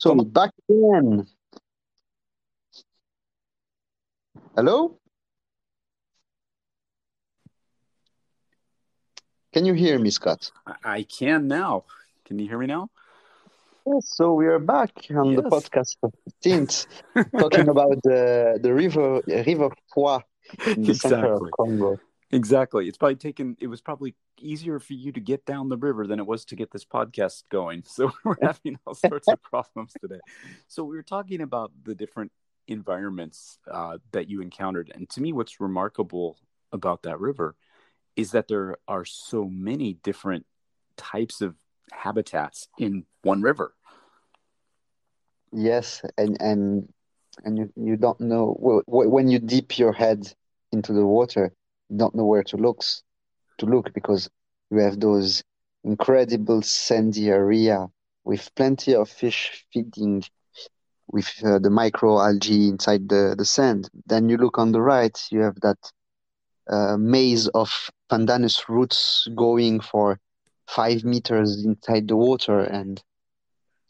So I'm hmm. back again. Hello? Can you hear me, Scott? I can now. Can you hear me now? Yes, so we are back on the podcast of 15th, talking about the, the river River Fwa in the center of Exactly. Congo. Exactly. It's probably taken. It was probably easier for you to get down the river than it was to get this podcast going. So we're having all sorts of problems today. So we were talking about the different environments uh, that you encountered, and to me, what's remarkable about that river is that there are so many different types of habitats in one river. Yes, and and and you, you don't know when you dip your head into the water, you don't know where to look to look because you have those incredible sandy area with plenty of fish feeding with uh, the microalgae inside the, the sand. Then you look on the right, you have that uh, maze of pandanus roots going for five meters inside the water and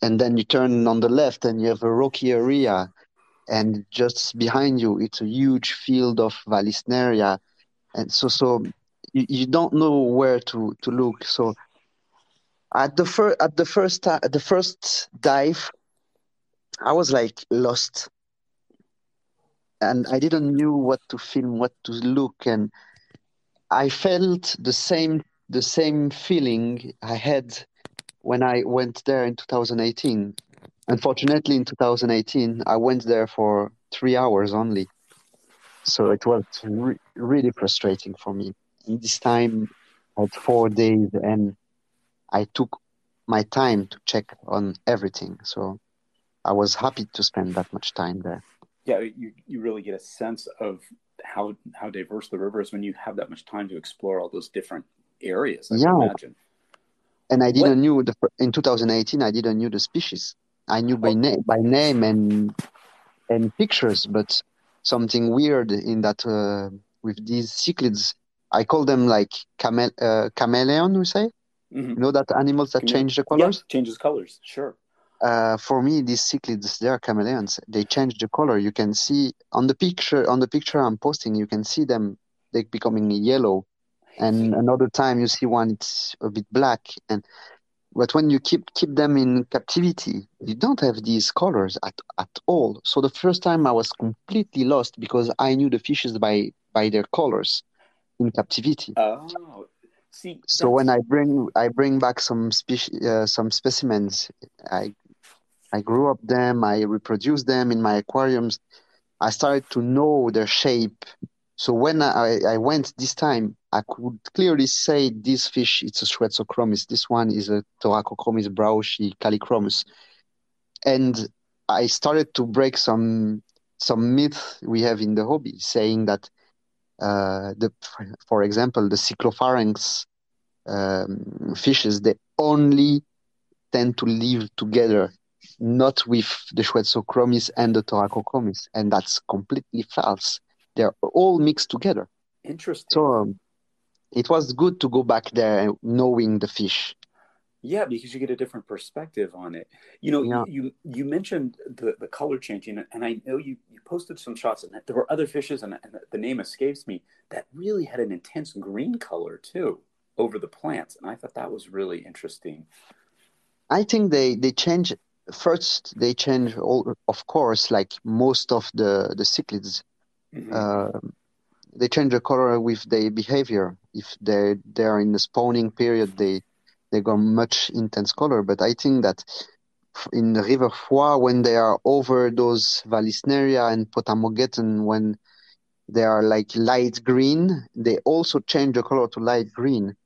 and then you turn on the left and you have a rocky area and just behind you it's a huge field of Vallisneria and so so you, you don't know where to to look so at the first at the first at the first dive I was like lost and I didn't knew what to film what to look and I felt the same the same feeling I had when I went there in 2018 Unfortunately, in 2018, I went there for three hours only. So it was re- really frustrating for me. This time, I had four days and I took my time to check on everything. So I was happy to spend that much time there. Yeah, you, you really get a sense of how how diverse the river is when you have that much time to explore all those different areas. I Yeah. imagine. And I didn't knew the, in 2018, I didn't knew the species. I knew by name, by name and and pictures, but something weird in that uh, with these cichlids, I call them like chamel uh, chameleon. We say, Mhm. you know, that animals that change the Yeah, colors. changes colors. Sure. Uh, for me, these cichlids, they are chameleons. They change the color. You can see on the picture on the picture I'm posting. You can see them they becoming yellow, and another time you see one it's a bit black. And but when you keep keep them in captivity, you don't have these colors at at all. So the first time I was completely lost because I knew the fishes by by their colors in captivity. Oh, see. So when I bring I bring back some species, uh, some specimens, I I grew up them, I reproduce them in my aquariums. I started to know their shape. So when I, I went this time, I could clearly say this fish it's a Schwetzochromis. This one is a Thoracochromis brauschi callichromus. And I started to break some some myth we have in the hobby, saying that uh, the for example the cyclopharynx um, fishes they only tend to live together not with the Schwetzochromis and the Thoracochromis and that's completely false. They're all mixed together. Interesting. so um, it was good to go back there knowing the fish Yeah, because you get a different perspective on it. You know, Yeah. you you mentioned the, the color changing, and I know you, you posted some shots, and there were other fishes, and, and the name escapes me, that really had an intense green color too over the plants, and I thought that was really interesting. I think they they change first they change all of course like most of the the cichlids Mhm. uh, they change the color with their behavior. If they they are in the spawning period, they they go much intense color. But I think that in the River Fwa, when they are over those Vallisneria and Potamogeton, when they are like light green, they also change the color to light green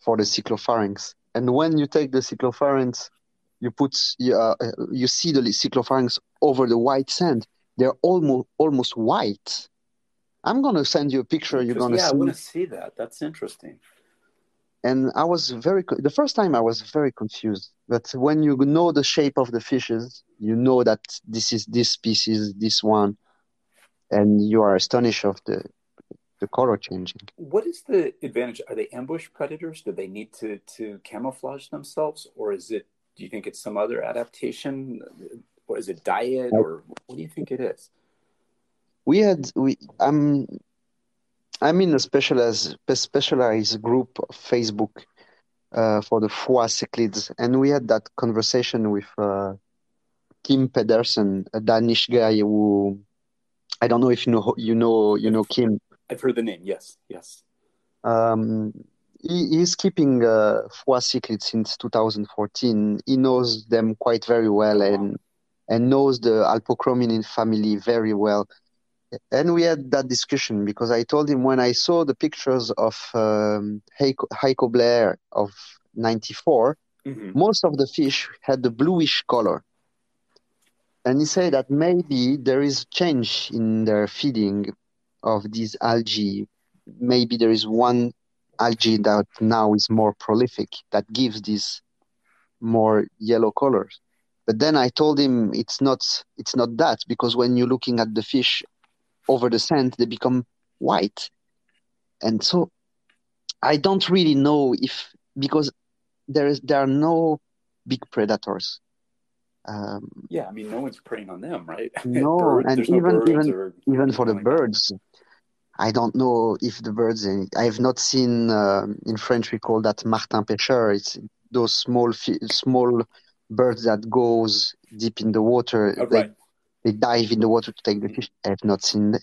for the cyclopharynx. And when you take the cyclopharynx you put uh, you see the cyclopharynx over the white sand. They're almost almost white. I'm gonna send you a picture. You're gonna yeah, see. I want to see that. That's interesting. And I was very the first time I was very confused. But when you know the shape of the fishes, you know that this is this species, this one, and you are astonished of the the color changing. What is the advantage? Are they ambush predators? Do they need to to camouflage themselves, or is it? Do you think it's some other adaptation? Or is it diet, or what do you think it is? We had we I'm I'm in a specialized specialized group of Facebook uh, for the Fwa cichlids, and we had that conversation with uh, Kim Pedersen, a Danish guy who I don't know if you know you know you know Kim. I've heard the name. Yes, yes. Um, he, he's keeping uh, cichlids since 2014. He knows them quite very well and and knows the Alpochrominin family very well. And we had that discussion because I told him when I saw the pictures of um, Heiko, Heiko Bleher of 94, Mhm. most of the fish had the bluish color. And he said that maybe there is change in their feeding of these algae. Maybe there is one algae that now is more prolific that gives these more yellow colors. But then I told him it's not it's not that because when you're looking at the fish over the sand, they become white. And so I don't really know if because there is there are no big predators. Um, Yeah, I mean, no one's preying on them, right? No, Birds- and there's no even- even- or even for the like that. birds, I don't know if the birds. I have not seen um in French we call that martin pêcheur. It's those small small birds that goes deep in the water. Oh, they right. They dive in the water to take the fish. I have not seen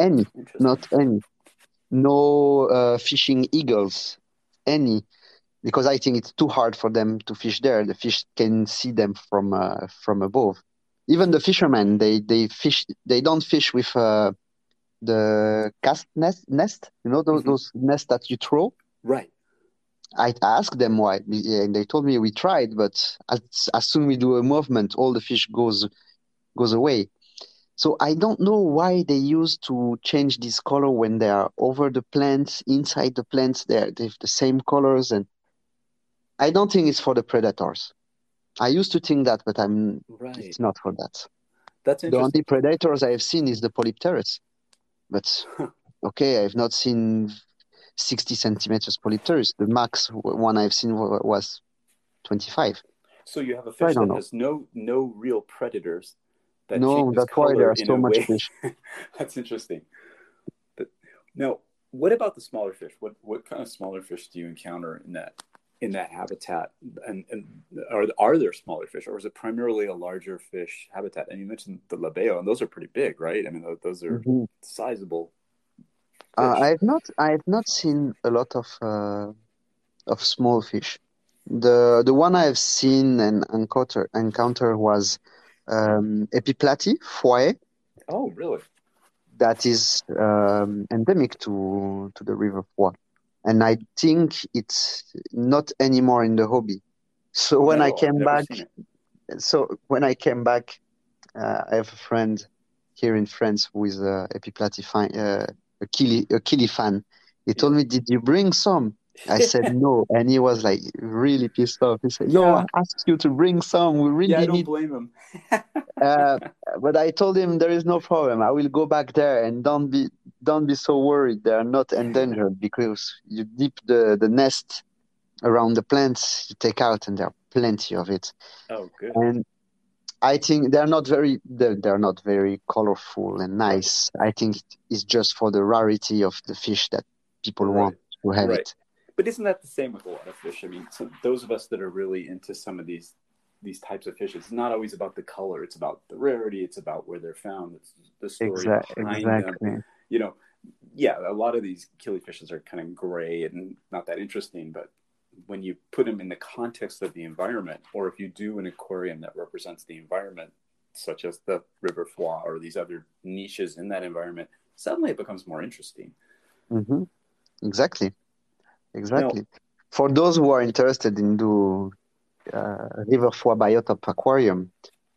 any, not any. No uh, fishing eagles, any, because I think it's too hard for them to fish there. The fish can see them from uh, from above. Even the fishermen, they they fish. They don't fish with uh, the cast nest. Nest, you know those Mhm. those nests that you throw. Right. I asked them why, and they told me we tried, but as, as soon we do a movement, all the fish goes goes away. So I don't know why they used to change this color when they are over the plants, inside the plants. They're they have the same colors, and I don't think it's for the predators. I used to think that, but I'm Right. it's not for that. That's The only predators I have seen is the polypterus, but okay, I've not seen 60 centimeters polypterus. The max one I've seen was 25. So you have a I fish that know. has no no real predators. That No, that's why there are so much way- fish. That's interesting. But now, what about the smaller fish? What what kind of smaller fish do you encounter in that in that habitat? And and are are there smaller fish, or is it primarily a larger fish habitat? And you mentioned the labeo, and those are pretty big, right? I mean, those are Mhm. sizable. Uh. I've not I've not seen a lot of uh, of small fish. The the one I've seen and encounter encounter was um, Epiplaty foyer oh, really? that is um, endemic to to the River Fwa, and I think it's not anymore in the hobby. So when I No, I've came back, so when I came back, uh, I have a friend here in France who is a Epiplaty fan, uh, a Kili a Kili fan. He told me, "Did you bring some?" I said no, and he was like really pissed off. He said, "No, Yeah. I asked you to bring some. We really yeah, I don't need." blame him. Uh, but I told him there is no problem. I will go back there, and don't be don't be so worried. They are not endangered because you dip the the nest around the plants, you take out, and there are plenty of it. oh, good. And I think they're not very they're, they're not very colorful and nice. I think it's just for the rarity of the fish that people Right. want to have Right. it. But isn't that the same with a lot of fish? I mean, so those of us that are really into some of these these types of fish, it's not always about the color. It's about the rarity. It's about where they're found. It's the story Exactly. behind them. You know, yeah, a lot of these killiefishes are kind of gray and not that interesting. But when you put them in the context of the environment, or if you do an aquarium that represents the environment, such as the River Fwa or these other niches in that environment, suddenly it becomes more interesting. hmm Exactly. Exactly. For those who are interested in do uh, River Fwa Biotop Aquarium.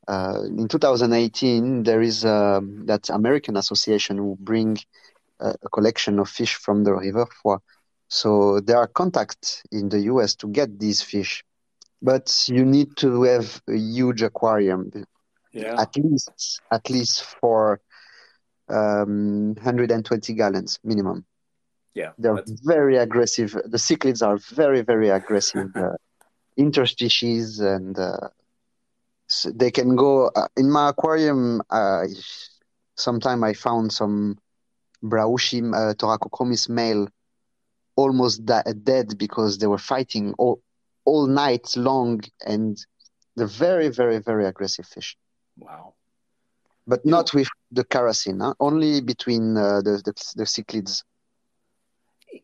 Uh, in 2018, there is um, that American association who bring a, a collection of fish from the River Fwa. So there are contacts in the US to get these fish, but you need to have a huge aquarium, Yeah. at least at least for um, 120 gallons minimum. Yeah. They're that's- very aggressive. The cichlids are very, very aggressive uh, interspecies, and uh, s they can go. Uh, in my aquarium, uh, sometime I found some Brauchim uh, Thoracochromis male almost da- dead because they were fighting all, all night long, and they're very, very, very aggressive fish. wow. But You not with the kerosene, huh? only between uh, the, the the cichlids.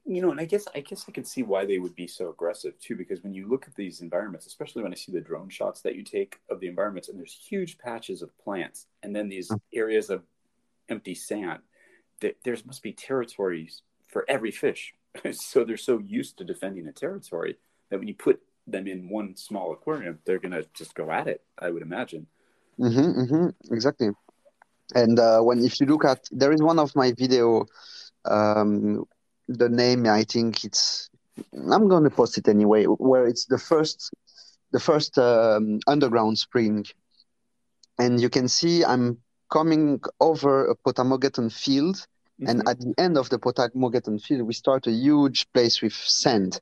You know, and I guess I guess I can see why they would be so aggressive too, because when you look at these environments, especially when I see the drone shots that you take of the environments, and there's huge patches of plants, and then these areas of empty sand, that there must be territories for every fish. so they're so used to defending a territory that when you put them in one small aquarium, they're gonna just go at it. I would imagine. Mm-hmm, mm-hmm, exactly. And uh, when if you look at there is one of my video, um, the name I think it's I'm gonna post it anyway, where it's the first the first um, underground spring, and you can see I'm coming over a Potamogeton field, and Mhm. at the end of the Potamogeton field we start a huge place with sand,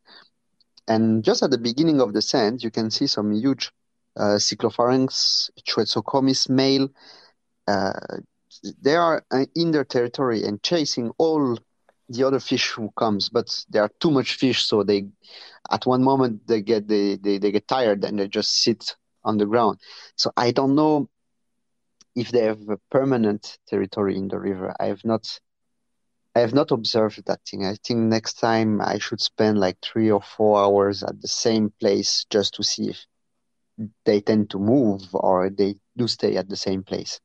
and just at the beginning of the sand you can see some huge uh, Cyclopharynx, Schwetzochromis male. Uh, they are uh, in their territory and chasing all the other fish who comes, but there are too much fish, so they, at one moment they get they, they, they get tired and they just sit on the ground. So I don't know if they have a permanent territory in the river. I have not I have not observed that thing. I think next time I should spend like three or four hours at the same place just to see if they tend to move or they do stay at the same place.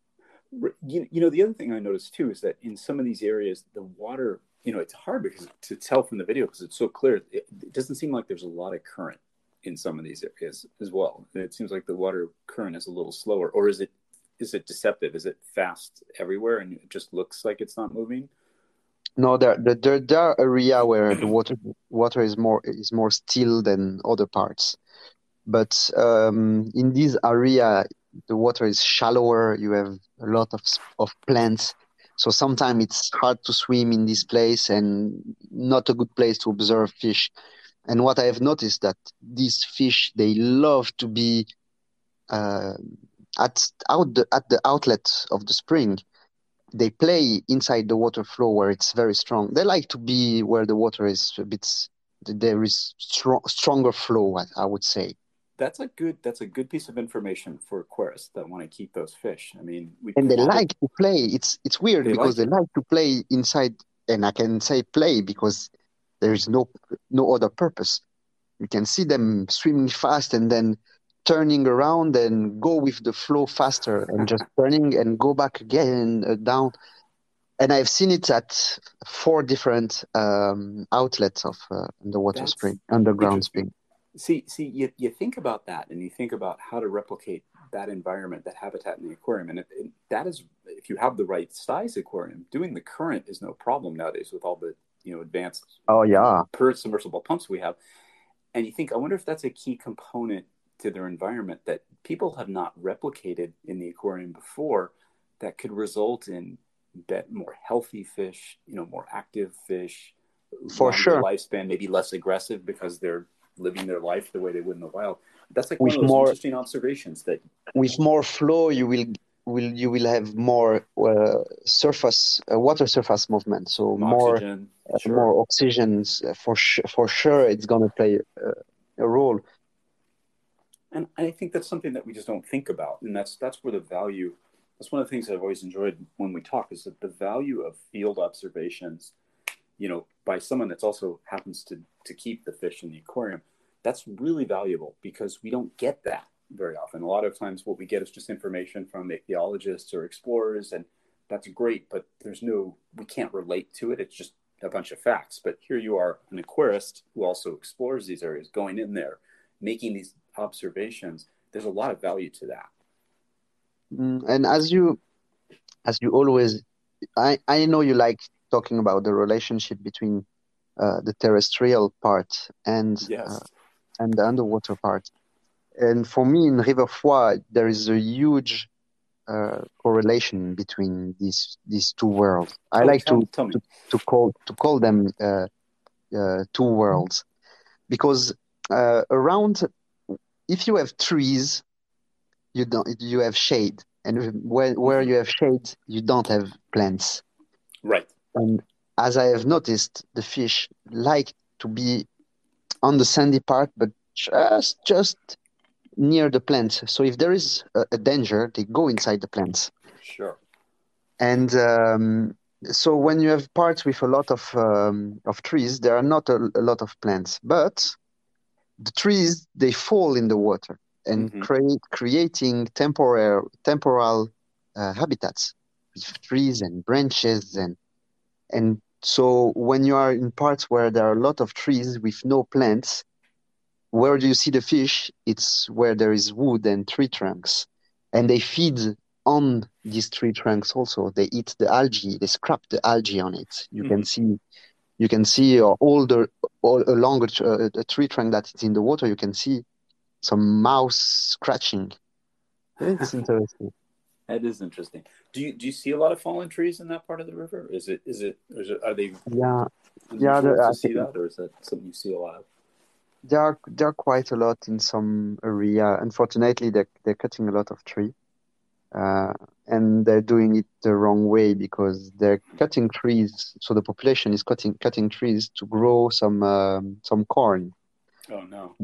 You, you know, the other thing I noticed too is that in some of these areas, the water, you know, it's hard because to tell from the video because it's so clear. It, it doesn't seem like there's a lot of current in some of these areas as well. It seems like the water current is a little slower, or is it is it deceptive? Is it fast everywhere and it just looks like it's not moving? No, there, there, there, are area where the water water is more is more still than other parts, but um, in this area the water is shallower. You have a lot of of plants, so sometimes it's hard to swim in this place and not a good place to observe fish. And what I have noticed that these fish they love to be uh, at out the, at the outlet of the spring they play inside the water flow where it's very strong. They like to be where the water is a bit, there is strong, stronger flow, I, I would say. That's a good that's a good piece of information for aquarists that want to keep those fish. I mean, we And they like to play. It's it's weird They because like they like to play inside, and I can say play because there is no no other purpose. You can see them swimming fast and then turning around and go with the flow faster and just turning and go back again uh, down. And I've seen it at four different um, outlets of uh, the water That's spring, underground spring. See, see, you, you think about that and you think about how to replicate that environment, that habitat in the aquarium. And that is, if you have the right size aquarium, doing the current is no problem nowadays with all the, you know, advanced Oh yeah, per submersible pumps we have. And you think, I wonder if that's a key component to their environment that people have not replicated in the aquarium before that could result in bet more healthy fish, you know, more active fish, For sure. lifespan, maybe less aggressive because they're living their life the way they would in the wild. That's like With one of those more- interesting observations that with more flow, you will will you will have more uh, surface uh, water surface movement. So more oxygen, uh, sure. more oxygens uh, for su- for sure. It's gonna play uh, a role. and I think that's something that we just don't think about, and that's that's where the value. That's one of the things I've always enjoyed when we talk is that the value of field observations, you know, by someone that's also happens to to keep the fish in the aquarium, that's really valuable because we don't get that very often. A lot of times, what we get is just information from ichthyologists or explorers, and that's great, but there's no we can't relate to it. It's just a bunch of facts. But here you are, an aquarist who also explores these areas, going in there, making these observations, there's a lot of value to that. Mm, and as you, as you always, I I know you like talking about the relationship between uh, the terrestrial part and Yes. uh, and the underwater part. And for me, in River Fwa, there is a huge uh, correlation between these these two worlds. I Oh, like tell, to, tell me. to to call to call them uh, uh, two worlds because uh, around, if you have trees, you don't you have shade, and where where you have shade, you don't have plants. Right. And as I have noticed, the fish like to be on the sandy part, but just just near the plants. So if there is a, a danger, they go inside the plants. Sure. And um, so when you have parts with a lot of um, of trees, there are not a, a lot of plants, but the trees they fall in the water and Mhm. create creating temporal temporal uh, habitats with trees and branches and and so when you are in parts where there are a lot of trees with no plants, where do you see the fish? It's where there is wood and tree trunks, and they feed on these tree trunks also. They eat the algae, they scrap the algae on it. You can hmm. see, you can see all the all along a, a tree trunk that is in the water. You can see some mouse scratching. It's interesting. That is interesting. Do you do you see a lot of fallen trees in that part of the river? Is it is it, it are they Yeah, Yeah, the- to I see that, or is that something you see a lot? of? there are there are quite a lot in some area. Unfortunately, they're they're cutting a lot of tree, uh, and they're doing it the wrong way because they're cutting trees. So the population is cutting cutting trees to grow some um, some corn. Oh no.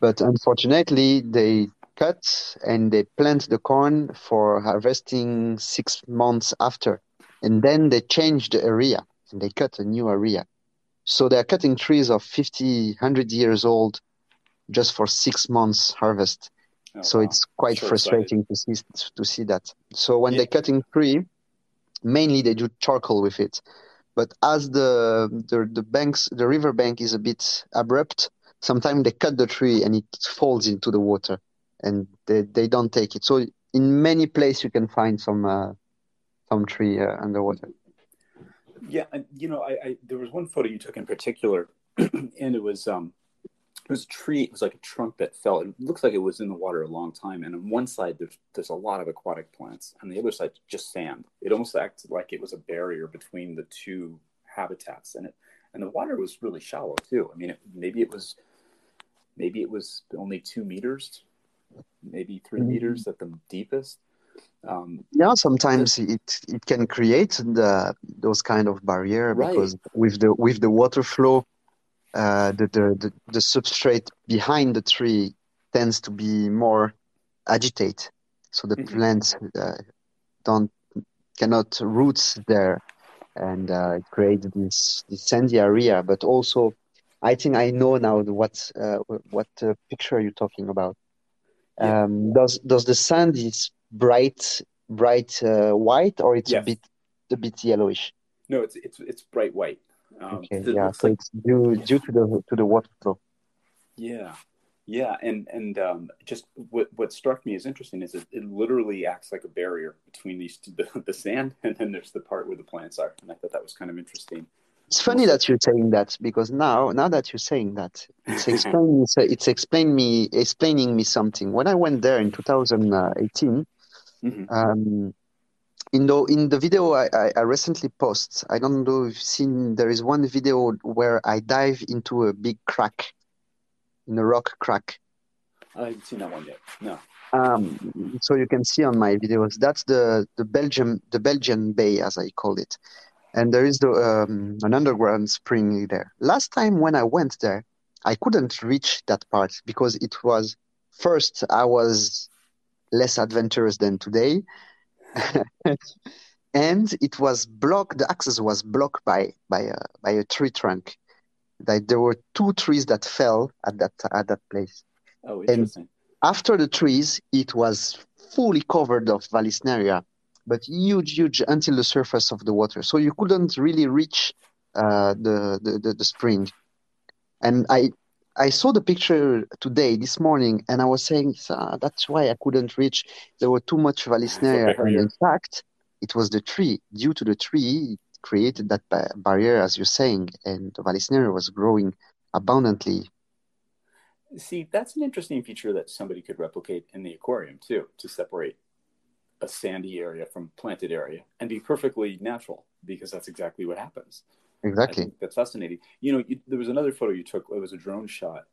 But unfortunately, they cut and they plant the corn for harvesting six months after, and then they change the area and they cut a new area. So they're cutting trees of 50, 100 years old just for six months harvest. Oh, So wow. it's quite frustrating to see to see that. So when Yeah. they're cutting tree, mainly they do charcoal with it. But as the the the banks the river bank is a bit abrupt, sometimes they cut the tree and it falls into the water, and they they don't take it. So in many places you can find some uh, some tree uh, underwater. Yeah, and you know, I, I there was one photo you took in particular, and it was um, it was a tree. It was like a trunk that fell. It looks like it was in the water a long time. And on one side, there's there's a lot of aquatic plants. and the other side, just sand. It almost acted like it was a barrier between the two habitats, and it and the water was really shallow too. I mean, it, maybe it was maybe it was only two meters, maybe 3 Mhm. meters at the deepest. Um, Yeah, sometimes it it can create the those kind of barrier Right. because with the with the water flow, uh, the, the the the substrate behind the tree tends to be more agitate, so the Mhm. plants uh, don't cannot roots there, and uh, it creates this this sandy area. But also, I think I know now what uh, what uh, picture you're talking about. Yeah. Um, does does the sand is bright bright uh, white or it's a bit a bit yellowish? no, it's it's it's bright white. Um, Okay, yeah, so like it's due due to the to the water flow. Yeah, yeah, and and um, just what what struck me as interesting is it, it literally acts like a barrier between these two, the, the sand and then there's the part where the plants are, and I thought that was kind of interesting. It's funny that you're saying that because now now that you're saying that, it's explaining it's explain me explaining me something. When I went there in 2018, Mhm. um, in the in the video I, I, I recently post, I don't know if you've seen there is one video where I dive into a big crack, in a rock crack. I haven't seen that one yet. No. Um, so you can see on my videos that's the the Belgium the Belgian Bay as I call it, and there is the um, an underground spring there. Last time when I went there, I couldn't reach that part because it was first I was less adventurous than today, and it was blocked. The access was blocked by by a by a tree trunk. Like there were two trees that fell at that at that place Oh, interesting. after the trees, it was fully covered of Vallisneria, but huge, huge until the surface of the water. So you couldn't really reach uh, the, the, the the spring. And I I saw the picture today, this morning, and I was saying ah, that's why I couldn't reach. There were too much Vallisneria, and in fact, it was the tree. Due to the tree, it created that ba- barrier, as you're saying, and the Vallisneria was growing abundantly. See, that's an interesting feature that somebody could replicate in the aquarium too, to separate a sandy area from planted area and be perfectly natural because that's exactly what happens. Exactly. That's fascinating. You know, you, there was another photo you took. It was a drone shot.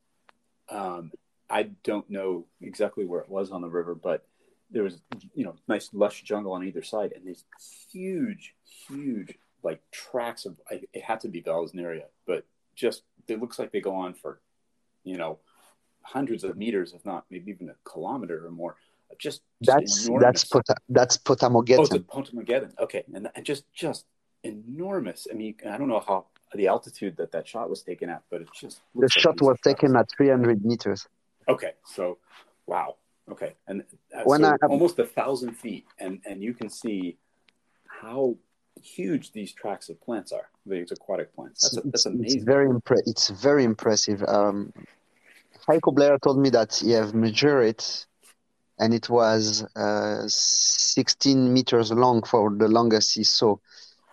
Um, I don't know exactly where it was on the river, but there was, you know, nice lush jungle on either side, and these huge, huge like tracks of. It had to be Vallisneria, but just it looks like they go on for, you know, hundreds of meters, if not maybe even a kilometer or more. Just, just that's enormous. that's Pota, that's Potamogeton. Oh. Okay, and, and just just enormous. I mean, I don't know how the altitude that that shot was taken at, but it's just the shot was taken at 300 meters. Okay, so wow. Okay, and uh, when so I, almost a thousand feet, and and you can see how huge these tracts of plants are. These aquatic plants. That's, a, that's amazing. It's very impre- It's very impressive. Um, Heiko Bleher told me that he have measured it, and it was uh, 16 meters long for the longest he saw.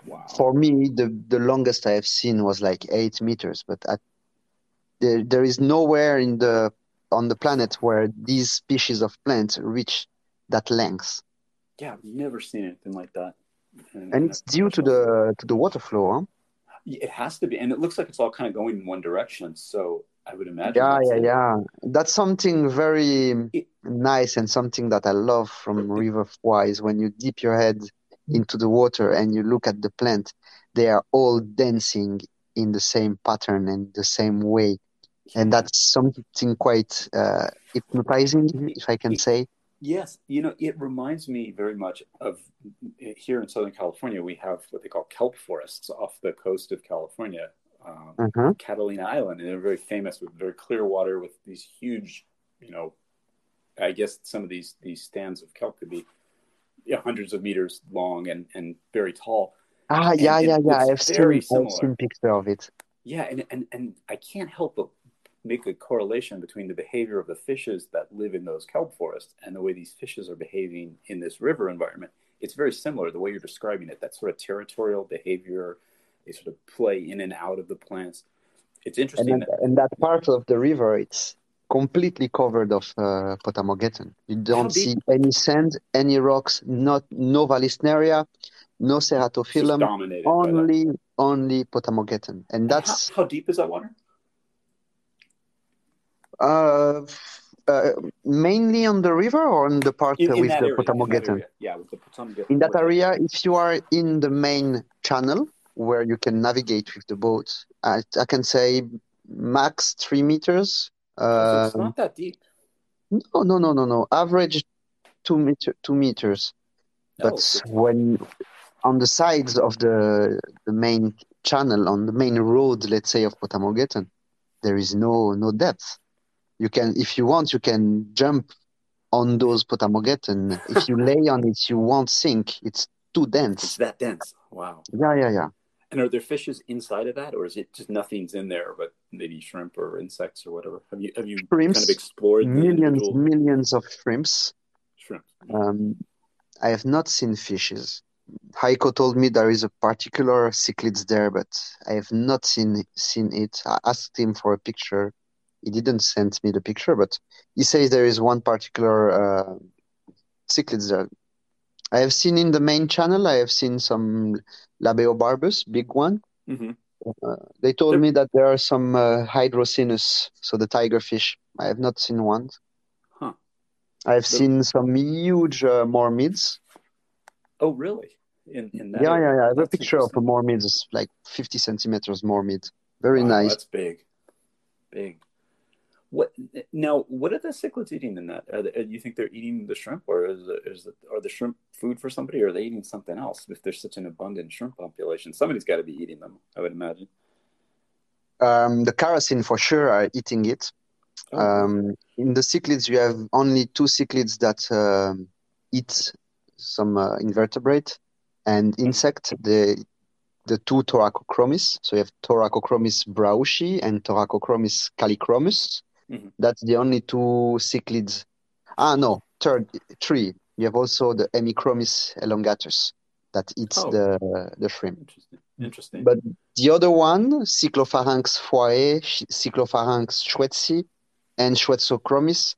Wow. For me, the, the longest I have seen was like eight meters, but at, there, there is nowhere in the on the planet where these species of plants reach that length. Yeah, I've never seen anything like that. And, and it's due to the to the water flow, huh? It has to be, and it looks like it's all kind of going in one direction. So I would imagine. Yeah, yeah, it. yeah. That's something very it, nice and something that I love from River Wise. When you dip your head into the water and you look at the plant, they are all dancing in the same pattern and the same way. And that's something quite uh, hypnotizing, if I can say. Yes, you know, it reminds me very much of here in Southern California, we have what they call kelp forests off the coast of California, um, uh-huh. Catalina Island, and they're very famous with very clear water with these huge, you know, I guess some of these these stands of kelp could be yeah, hundreds of meters long and, and very tall. Ah, and, yeah, yeah, yeah. I've seen, similar. I've seen picture of it. Yeah, and, and, and I can't help but make a correlation between the behavior of the fishes that live in those kelp forests and the way these fishes are behaving in this river environment. It's very similar the way you're describing it. That sort of territorial behavior, they sort of play in and out of the plants. It's interesting. And, that, and that part of the river, it's completely covered of uh, Potamogeton. You don't see any sand, any rocks, not no Vallisneria, no Ceratophyllum, only only Potamogeton, and that's how, how, deep is that water? Uh, uh, mainly on the river or on the part in, in with the area, Potamogeton. Yeah, with the Potamogeton. In that area, if you are in the main channel where you can navigate with the boat, I, I can say max three meters uh, it's not that deep. No, no, no, no, no. Average two meter, two meters. Oh, but when on the sides of the the main channel, on the main road, let's say of Potamogeton, there is no no depth. You can, if you want, you can jump on those Potamogeton. if you lay on it, you won't sink. It's too dense. It's that dense. Wow. Yeah, yeah, yeah. And are there fishes inside of that, or is it just nothing's in there, but maybe shrimp or insects or whatever? Have you have you shrimps, kind of explored millions millions of shrimps? Shrimp. Um, I have not seen fishes. Heiko told me there is a particular cichlids there, but I have not seen seen it. I asked him for a picture. He didn't send me the picture, but he says there is one particular uh, cichlids there. I have seen in the main channel. I have seen some Labeobarbus, big one. Mm-hmm. Uh, they told me that there are some uh, Hydrocynus, so the tiger fish. I have not seen one. Huh. I have seen some huge uh, mormids. Oh, really? In, in yeah, area? yeah, yeah. I have that's a picture of a mormid, like 50 centimeters mormid. Very wow, nice. That's big. Big. What now? What are the cichlids eating in that? Are they, you think they're eating the shrimp, or is it, is it, are the shrimp food for somebody, or are they eating something else? If there's such an abundant shrimp population, somebody's got to be eating them. I would imagine. Um, the characin for sure are eating it. Oh. Um, in the cichlids, you have only two cichlids that uh, eat some uh, invertebrate and insect. The the two Thoracochromis. So you have Thoracochromis brauschi and Thoracochromis callichromus. Mhm. That's the only two cichlids. Ah, no, third, three. You have also the Hemichromis elongatus that eats Oh. the the shrimp. Interesting. Interesting. But the other one, Cyclopharynx Ch- Cyclopharynx schwetzi, and Schwetzochromis,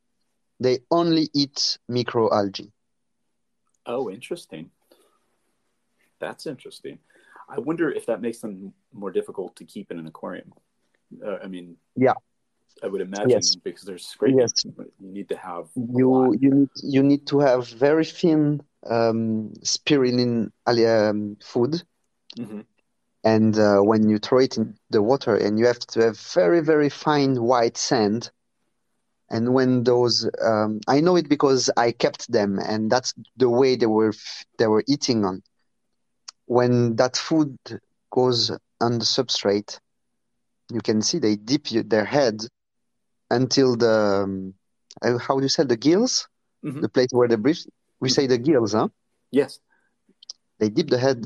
they only eat microalgae. oh, interesting. That's interesting. I wonder if that makes them more difficult to keep in an aquarium. Uh, I mean, Yeah. I would imagine Yes. because they're scraping. Yes. You need to have You you need you need to have very thin um, um, food, Mhm. and uh, when you throw it in the water, and you have to have very very fine white sand. And when those, um, I know it because I kept them, and that's the way they were they were eating on. When that food goes on the substrate, you can see they dip their head until the um, uh, how do you say the gills, Mhm. the place where they breathe. We say the gills, huh? Yes. They dip the head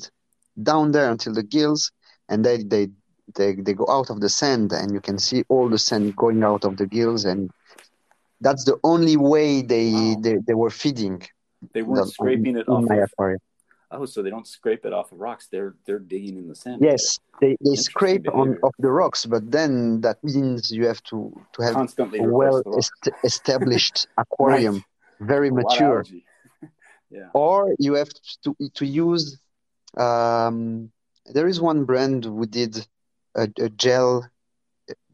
down there until the gills, and they they they they go out of the sand, and you can see all the sand going out of the gills, and that's the only way they Wow. they, they were feeding They weren't the- scraping it off of. Oh, so they don't scrape it off of rocks. They're they're digging in the sand. Yes, they, they scrape on off the rocks, but then that means you have to to have Constantly a well est- established aquarium, Right. very A lot of mature. yeah. or you have to to use um, there is one brand who did a, a gel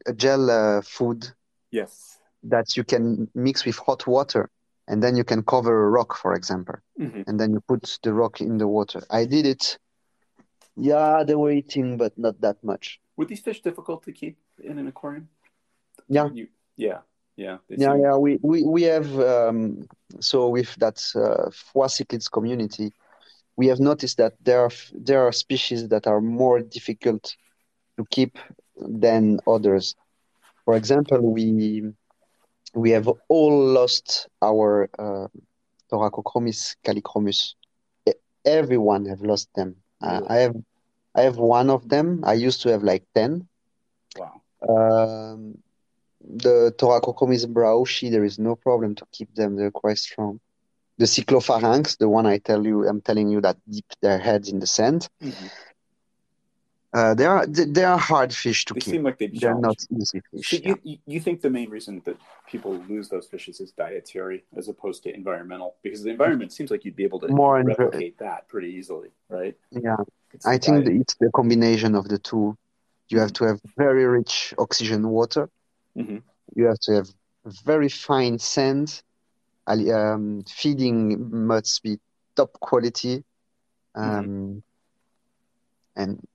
a gel uh, food Yes. that you can mix with hot water and then you can cover a rock for example hmm and then you put the rock in the water i did it yeah they were eating but not that much Were these fish difficult to keep in an aquarium? Yeah. You, yeah. Yeah. Yeah seem- yeah we we, we have um, so with that uh, Fwa cichlids community we have noticed that there are there are species that are more difficult to keep than others for example we we have all lost our uh, Thoracochromis everyone have lost them uh, i have i have one of them i used to have like 10 Wow. um, the Thoracochromis brauschi, there is no problem to keep them. They're quite strong. The Cyclopharynx, the one I tell you, I'm telling you that dip their heads in the sand. Mhm. Uh, they are they, they are hard fish to They keep. seem like they'd be They're not easy So fish. you, you think the main reason that people lose those fishes is dietary as opposed to environmental? Because the environment seems like you'd be able to More replicate that pretty easily, right? Yeah, I think it's the combination of the two. You have to have very rich oxygen water. Mhm. You have to have very fine sand. Um, feeding must be top quality. Um, and uh,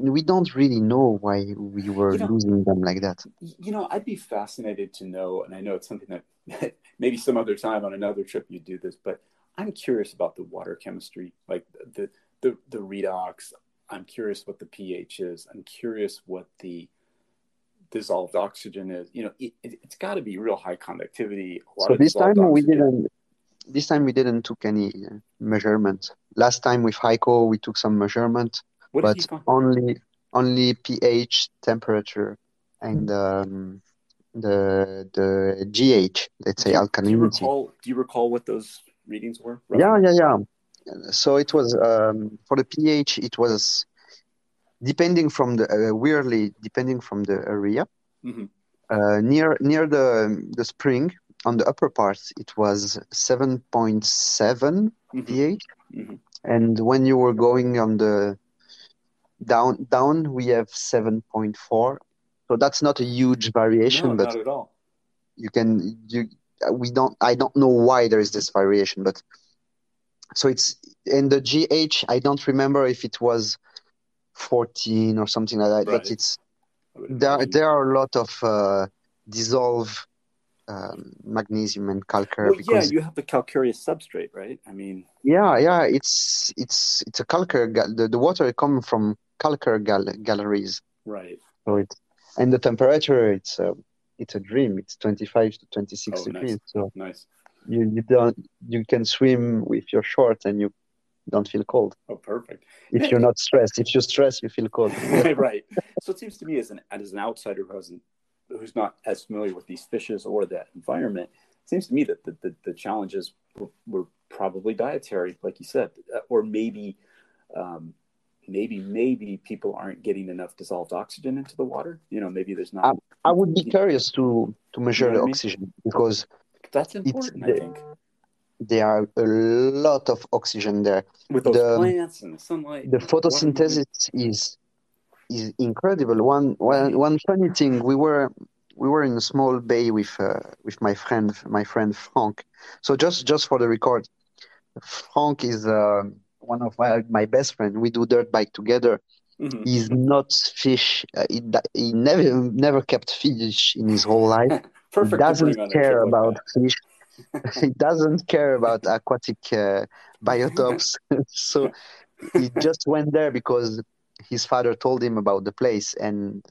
we don't really know why we were You know- losing them like that. You know, I'd be fascinated to know, and I know it's something that maybe some other time on another trip you'd do this, but I'm curious about the water chemistry, like the the the redox. I'm curious what the pH is. I'm curious what the dissolved oxygen is. You know, it, it's got to be real high conductivity. A lot So this time we didn't. This time we didn't took any uh, measurement. Last time with Heiko we took some measurement, What but only only pH, temperature, and um, the the GH. Let's say do, you, do you alkalinity. recall? Do you recall what those readings were? Yeah, roughly? yeah, yeah. So it was um, for the pH. It was depending from the uh, weirdly depending from the area. Mhm. Uh, near near the the spring on the upper part, it was seven point seven Mhm. pH, Mhm. and when you were going on the down down, we have seven point four. So that's not a huge variation, No, but not at all. you can you we don't I don't know why there is this variation, but so it's in the GH. I don't remember if it was 14 or something like that, but it's there. There are a lot of uh, dissolve um, magnesium and calcare Well, yeah, because you have the calcareous substrate, right? I mean, yeah, yeah, it's it's it's a calcare. The the water come from calcare gal- galleries, right. so it and the temperature it's a it's a dream. It's 25 to 26 Oh, nice. degrees, so. Nice. you you don't you can swim with your shorts and you don't feel cold. Oh, perfect. If you're not stressed, if you're stressed, you feel cold. right. So it seems to me as an as an outsider who hasn't who's not as familiar with these fishes or that environment, it seems to me that the, the, the challenges were, were, probably dietary, like you said, uh, or maybe um, maybe maybe people aren't getting enough dissolved oxygen into the water. You know, maybe there's not. I, I would be curious to to measure you know the oxygen mean? because that's important. I think there are a lot of oxygen there. With those the, plants and the sunlight. The photosynthesis is is incredible. One one one funny thing, we were we were in a small bay with uh, with my friend my friend Frank. So just just for the record, Frank is uh, one of my, my best friend. We do dirt bike together. Mm-hmm. He's not fish. Uh, he, he never never kept fish in his whole life. he doesn't care about fish. he doesn't care about aquatic uh, biotopes. so he just went there because his father told him about the place, and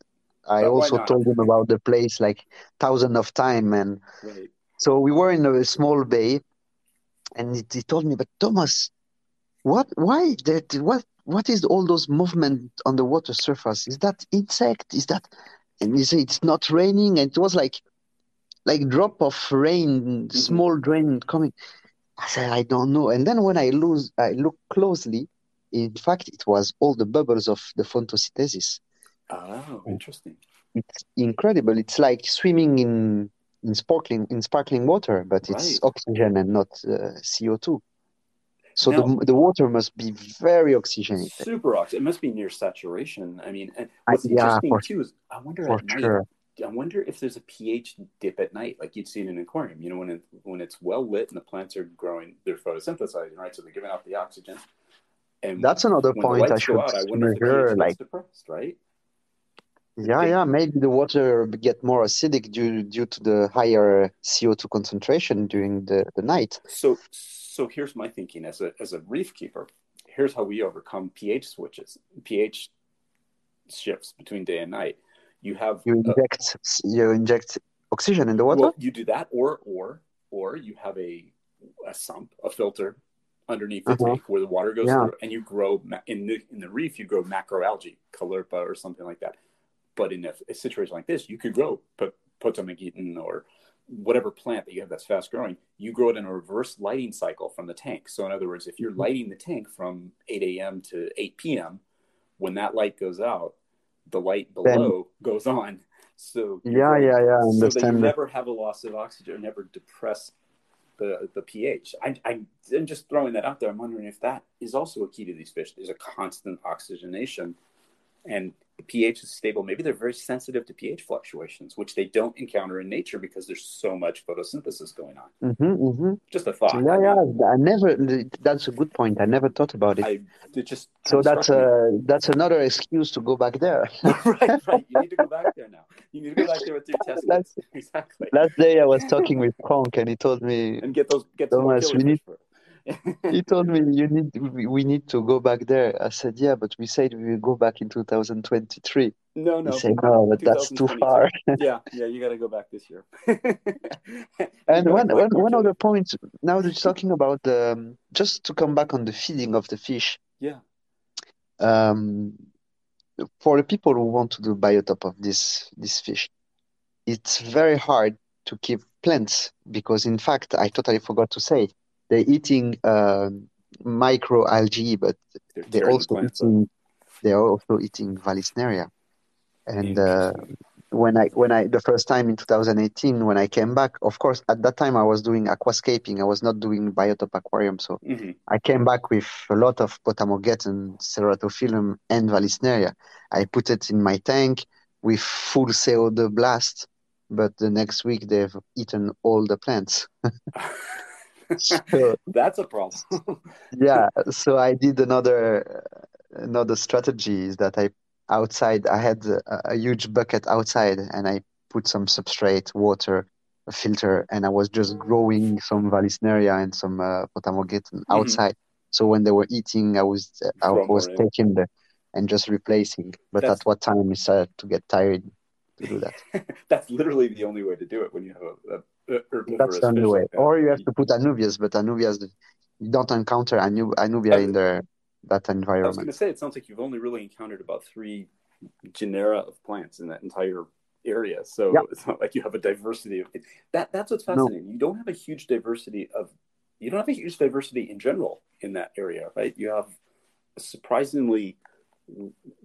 I but also told him about the place like thousands of time. And right. so we were in a small bay, and he, he told me, "But Thomas, what? Why that? What? What is all those movement on the water surface? Is that insect? Is that?" And he said, "It's not raining." And it was like like drop of rain, mm-hmm. small rain coming. I said, I don't know. And then when I lose, I look closely. In fact, it was all the bubbles of the photosynthesis. Oh, interesting. It's incredible. It's like swimming in in sparkling in sparkling water, but it's right. oxygen and not uh, CO two. So now, the the water must be very oxygenated. Super oxygen. It must be near saturation. I mean, what's I, yeah, for, too is I wonder at sure. I wonder if there's a pH dip at night, like you'd see in an aquarium. You know, when it, when it's well lit and the plants are growing, they're photosynthesizing, right? So they're giving out the oxygen. And that's another point I should out, I measure. Like, depressed, right? Yeah, yeah. Maybe the water get more acidic due due to the higher CO two concentration during the, the night. So, so here's my thinking as a as a reef keeper. Here's how we overcome pH switches, pH shifts between day and night you have you inject uh, you inject oxygen in the water. Well, you do that, or or or you have a a sump, a filter underneath the uh-huh. tank where the water goes yeah. through, and you grow in the in the reef. You grow macroalgae, caulerpa, or something like that. But in a, a situation like this, you could grow potamogeton or whatever plant that you have that's fast growing, you grow it in a reverse lighting cycle from the tank. So, in other words, if you're mm-hmm. lighting the tank from 8 a.m. to 8 p.m., when that light goes out, the light below then, goes on. So yeah, yeah, yeah. I understand. So that you never have a loss of oxygen, never depress the the pH. I, I, am just throwing that out there. I'm wondering if that is also a key to these fish. There's a constant oxygenation, and the pH is stable. Maybe they're very sensitive to pH fluctuations, which they don't encounter in nature because there's so much photosynthesis going on. Mm-hmm, mm-hmm. Just a thought. Yeah, yeah. I never. That's a good point. I never thought about it. I, it just so that's a that's another excuse to go back there. right, right. You need to go back there now. You need to go back there with your test. Last, exactly. Last day I was talking with Frank, and he told me and get those get Thomas, we need. He told me you need we need to go back there. I said, yeah, but we said we will go back in 2023. No, no. He said, no, but that's too far. yeah, yeah, you got to go back this year. and one, one, one other point. Now that you're talking about the, um, just to come back on the feeding of the fish. Yeah. Um, for the people who want to do biotop of this this fish, it's very hard to keep plants because, in fact, I totally forgot to say they're eating uh, micro algae, but they're, they're also eating they're also eating Vallisneria. And uh, when I when I the first time in 2018 when I came back, of course at that time I was doing aquascaping. I was not doing biotop aquarium, so mm-hmm. I came back with a lot of Potamogeton, Ceratophyllum, and Vallisneria. I put it in my tank with full CO2 blast, but the next week they've eaten all the plants. so, That's a problem. yeah, so I did another another strategy is that I outside I had a, a, huge bucket outside and I put some substrate, water, a filter, and I was just growing some Vallisneria and some uh, Potamogeton mm-hmm. outside. So when they were eating, I was I was taking the and just replacing. But That's... at what time I started to get tired to do that. That's literally the only way to do it when you have a, a that's the only way. Or you have to put Anubias, but Anubias you don't encounter Anu- Anubia in the that environment. I was going to say, it sounds like you've only really encountered about three genera of plants in that entire area. So Yeah. it's not like you have a diversity of that. That's what's No. fascinating. You don't have a huge diversity of, you don't have a huge diversity in general in that area, right? You have a surprisingly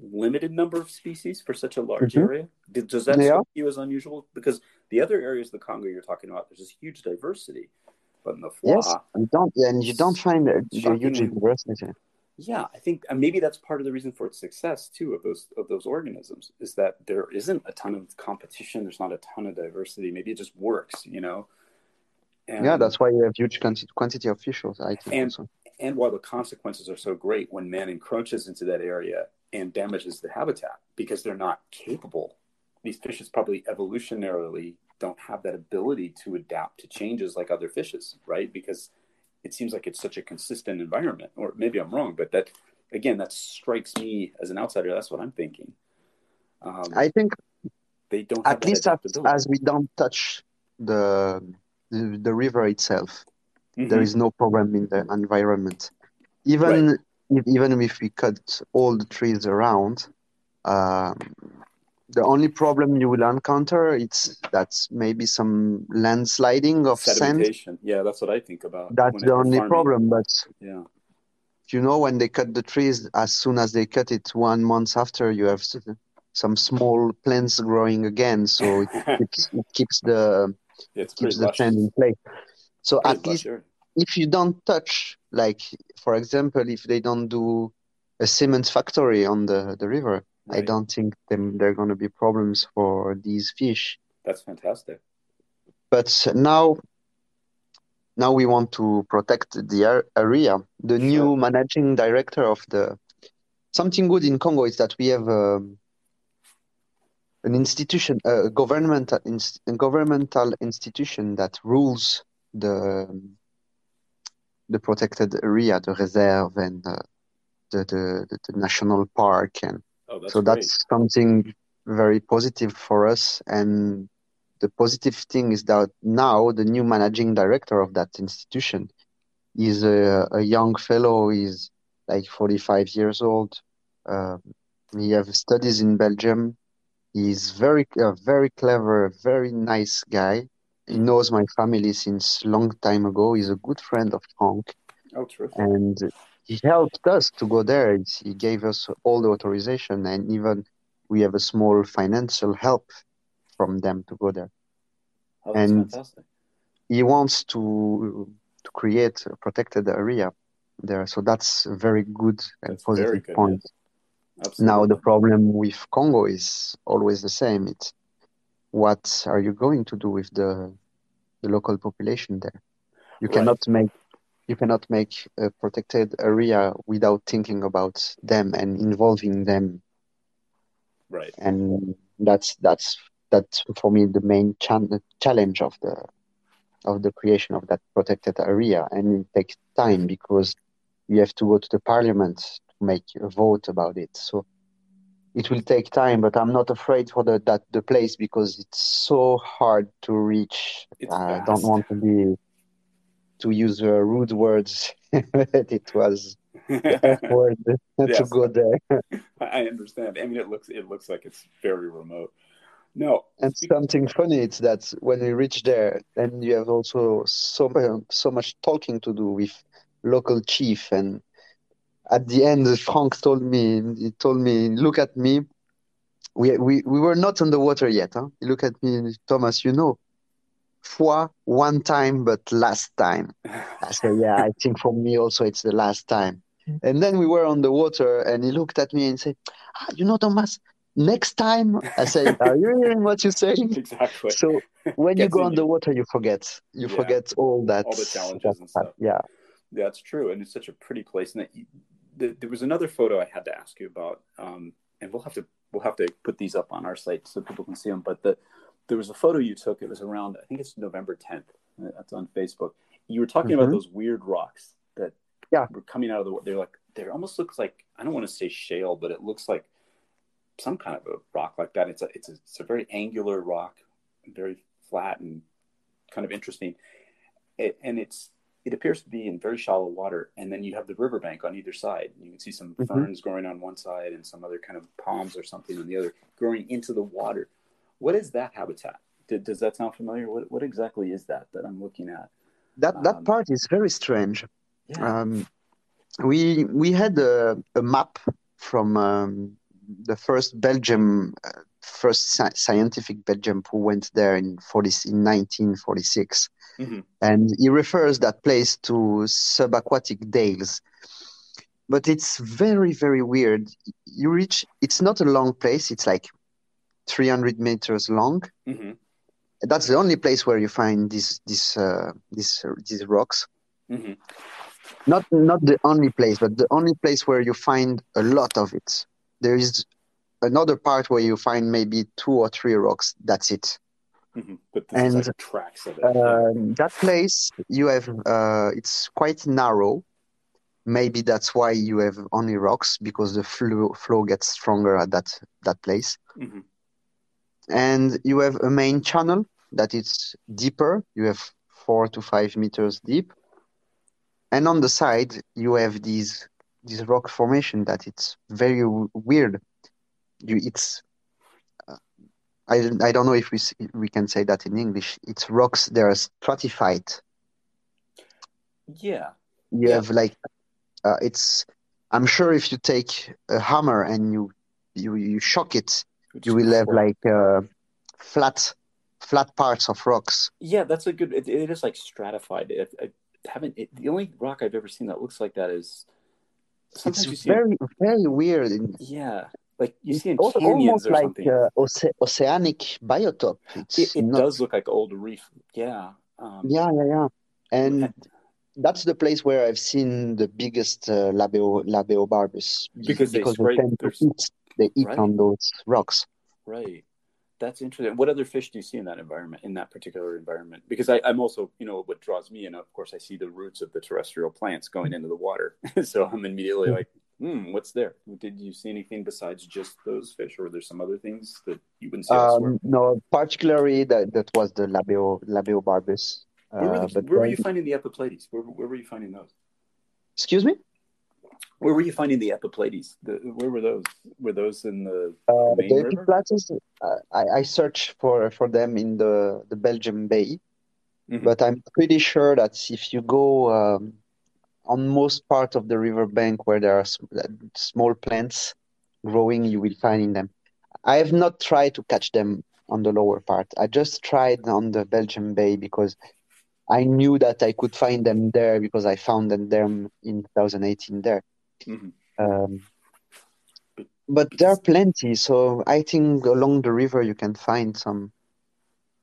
limited number of species for such a large Mhm. area. Does that Yeah. strike you as unusual? Because the other areas of the Congo you're talking about, there's this huge diversity, but in the Fwa, Yes, you don't, and you don't find a, huge diversity. yeah, I think and maybe that's part of the reason for its success too of those of those organisms is that there isn't a ton of competition. There's not a ton of diversity. Maybe it just works, you know. And, Yeah, that's why you have huge quantity of fish. also, I think. And- also. and while the consequences are so great when man encroaches into that area and damages the habitat because they're not capable. These fishes probably evolutionarily don't have that ability to adapt to changes like other fishes, right? Because it seems like it's such a consistent environment, or maybe I'm wrong, but that again, that strikes me as an outsider. That's what I'm thinking. Um, I think they don't have at least as, as we don't touch the the, the river itself, Mhm. there is no problem in the environment. Even if, even if we cut all the trees around, um, the only problem you will encounter it's that's maybe some landsliding of sand. Yeah, that's what I think about. That's the only farming. problem. But Yeah. you know, when they cut the trees, as soon as they cut it, one month after, you have some small plants growing again. So it keeps it keeps the it's keeps the lush. sand in place. So at least lush if you don't touch, like for example, if they don't do a cement factory on the, the river, I don't think them there are going to be problems for these fish. That's fantastic. But now, now we want to protect the area. The new managing director of the something good in Congo is that we have um, an institution, a governmental inst- a governmental institution that rules the the protected area, the reserve, and uh, the, the the the national park, and Oh, that's so great. that's something very positive for us. And the positive thing is that now the new managing director of that institution is a, a young fellow. He's like 45 years old. Um, he have studies in Belgium. He's very, a very clever, very nice guy. He knows my family since long time ago. He's a good friend of Frank Oh, terrific. and he helped us to go there. He gave us all the authorization, and even we have a small financial help from them to go there. Oh, and- fantastic. He wants to to create a protected area there, so that's a very good and That's positive good, point. Absolutely. Now the problem with Congo is always the same. It's what are you going to do with the the local population there? You Right. cannot make you cannot make a protected area without thinking about them and involving them, right. and that's that's that's for me the main chan- challenge of the of the creation of that protected area, and it takes time because you have to go to the parliament to make a vote about it. So it will take time, but I'm not afraid for the that the place because it's so hard to reach. It's I don't want to be to use uh, rude words, it was awkward to Yes. go there. I understand. I mean, it looks it looks like it's very remote. No, And something funny is that when we reach there, and you have also so so much talking to do with local chief. And at the end, Frank told me, he told me, look at me. We we we were not on the water yet. Huh? He looked at me, Thomas. You know, fois one time, but last time. I said, yeah, I think for me also it's the last time. And then we were on the water, and he looked at me and said, ah, you know, Thomas, next time. I said, are you hearing what you're saying? exactly. So when you go on the water, you forget. You Yeah. forget all that. All the challenges and stuff. Yeah. That's true, and it's such a pretty place. And that you, th- there was another photo I had to ask you about, um, and we'll have to we'll have to put these up on our site so people can see them. But the, there was a photo you took. It was around I think it's November 10th. Uh, That's on Facebook. You were talking about Mhm. those weird rocks that Yeah. were coming out of the water. They're like they almost looks like I don't want to say shale, but it looks like some kind of a rock like that. It's a it's a, it's a very angular rock, very flat and kind of interesting. It, and it's it appears to be in very shallow water, and then you have the riverbank on either side. You can see some Mhm. ferns growing on one side and some other kind of palms or something on the other, growing into the water. What is that habitat? Did, does that sound familiar? What what exactly is that that I'm looking at? That Um, that part is very strange. Yeah. Um, we we had a, a map from um, the first Belgium, uh, first sci- scientific Belgium who went there in 40, in 1946, Mhm. and he refers that place to subaquatic dales. But it's very very weird. You reach. It's not a long place. It's like 300 meters long. hmm That's the only place where you find these these uh, these these rocks hmm not not the only place, but the only place where you find a lot of it. There is another part where you find maybe two or three rocks. That's it. hmm But And, like tracks of it. Um, that place you have uh, it's quite narrow. Maybe that's why you have only rocks because the flow flow gets stronger at that that place. Mhm. And you have a main channel that is deeper. You have four to five meters deep. And on the side, you have these this rock formation that it's very w- weird. You, it's uh, I I don't know if we we can say that in English. It's rocks. They are stratified. Yeah. You Yeah. have like uh, it's. I'm sure if you take a hammer and you you you shock it, Which you will have crack. like uh, flat flat parts of rocks. Yeah, that's a good. It, it is like stratified. It, I haven't. It, the only rock I've ever seen that looks like that is sometimes It's see. very very weird. Yeah, like you see in canyons almost or like something. uh, oce- oceanic biotop. It's it it not. does look like old reef. Yeah. Um, Yeah, yeah, yeah. And that's the place where I've seen the biggest uh, labeo labeobarbus Because they spray- tend to there's- eat. They eat Right. on those rocks. Right. That's interesting. What other fish do you see in that environment, in that particular environment? Because I, I'm also, you know, what draws me in, of course, I see the roots of the terrestrial plants going into the water. so I'm immediately like, hmm, what's there? Did you see anything besides just those fish, or are there some other things that you wouldn't see? Um, no, particularly that that was the labeo labeobarbus. where were, Uh, the, but where were you finding the Epiplatys? Where, where were you finding those? excuse me? Where were you finding the Epiplatys? The, where were those? Were those in the, Uh, main the Epiplatys, uh, I, I searched for, for them in the, the Belgium Bay, Mhm. but I'm pretty sure that if you go um, on most part of the riverbank where there are uh, small plants growing, you will find in them. I have not tried to catch them on the lower part. I just tried on the Belgium Bay because I knew that I could find them there because I found them there in 2018 there. Mhm. Um, But- there are plenty, so I think along the river you can find some.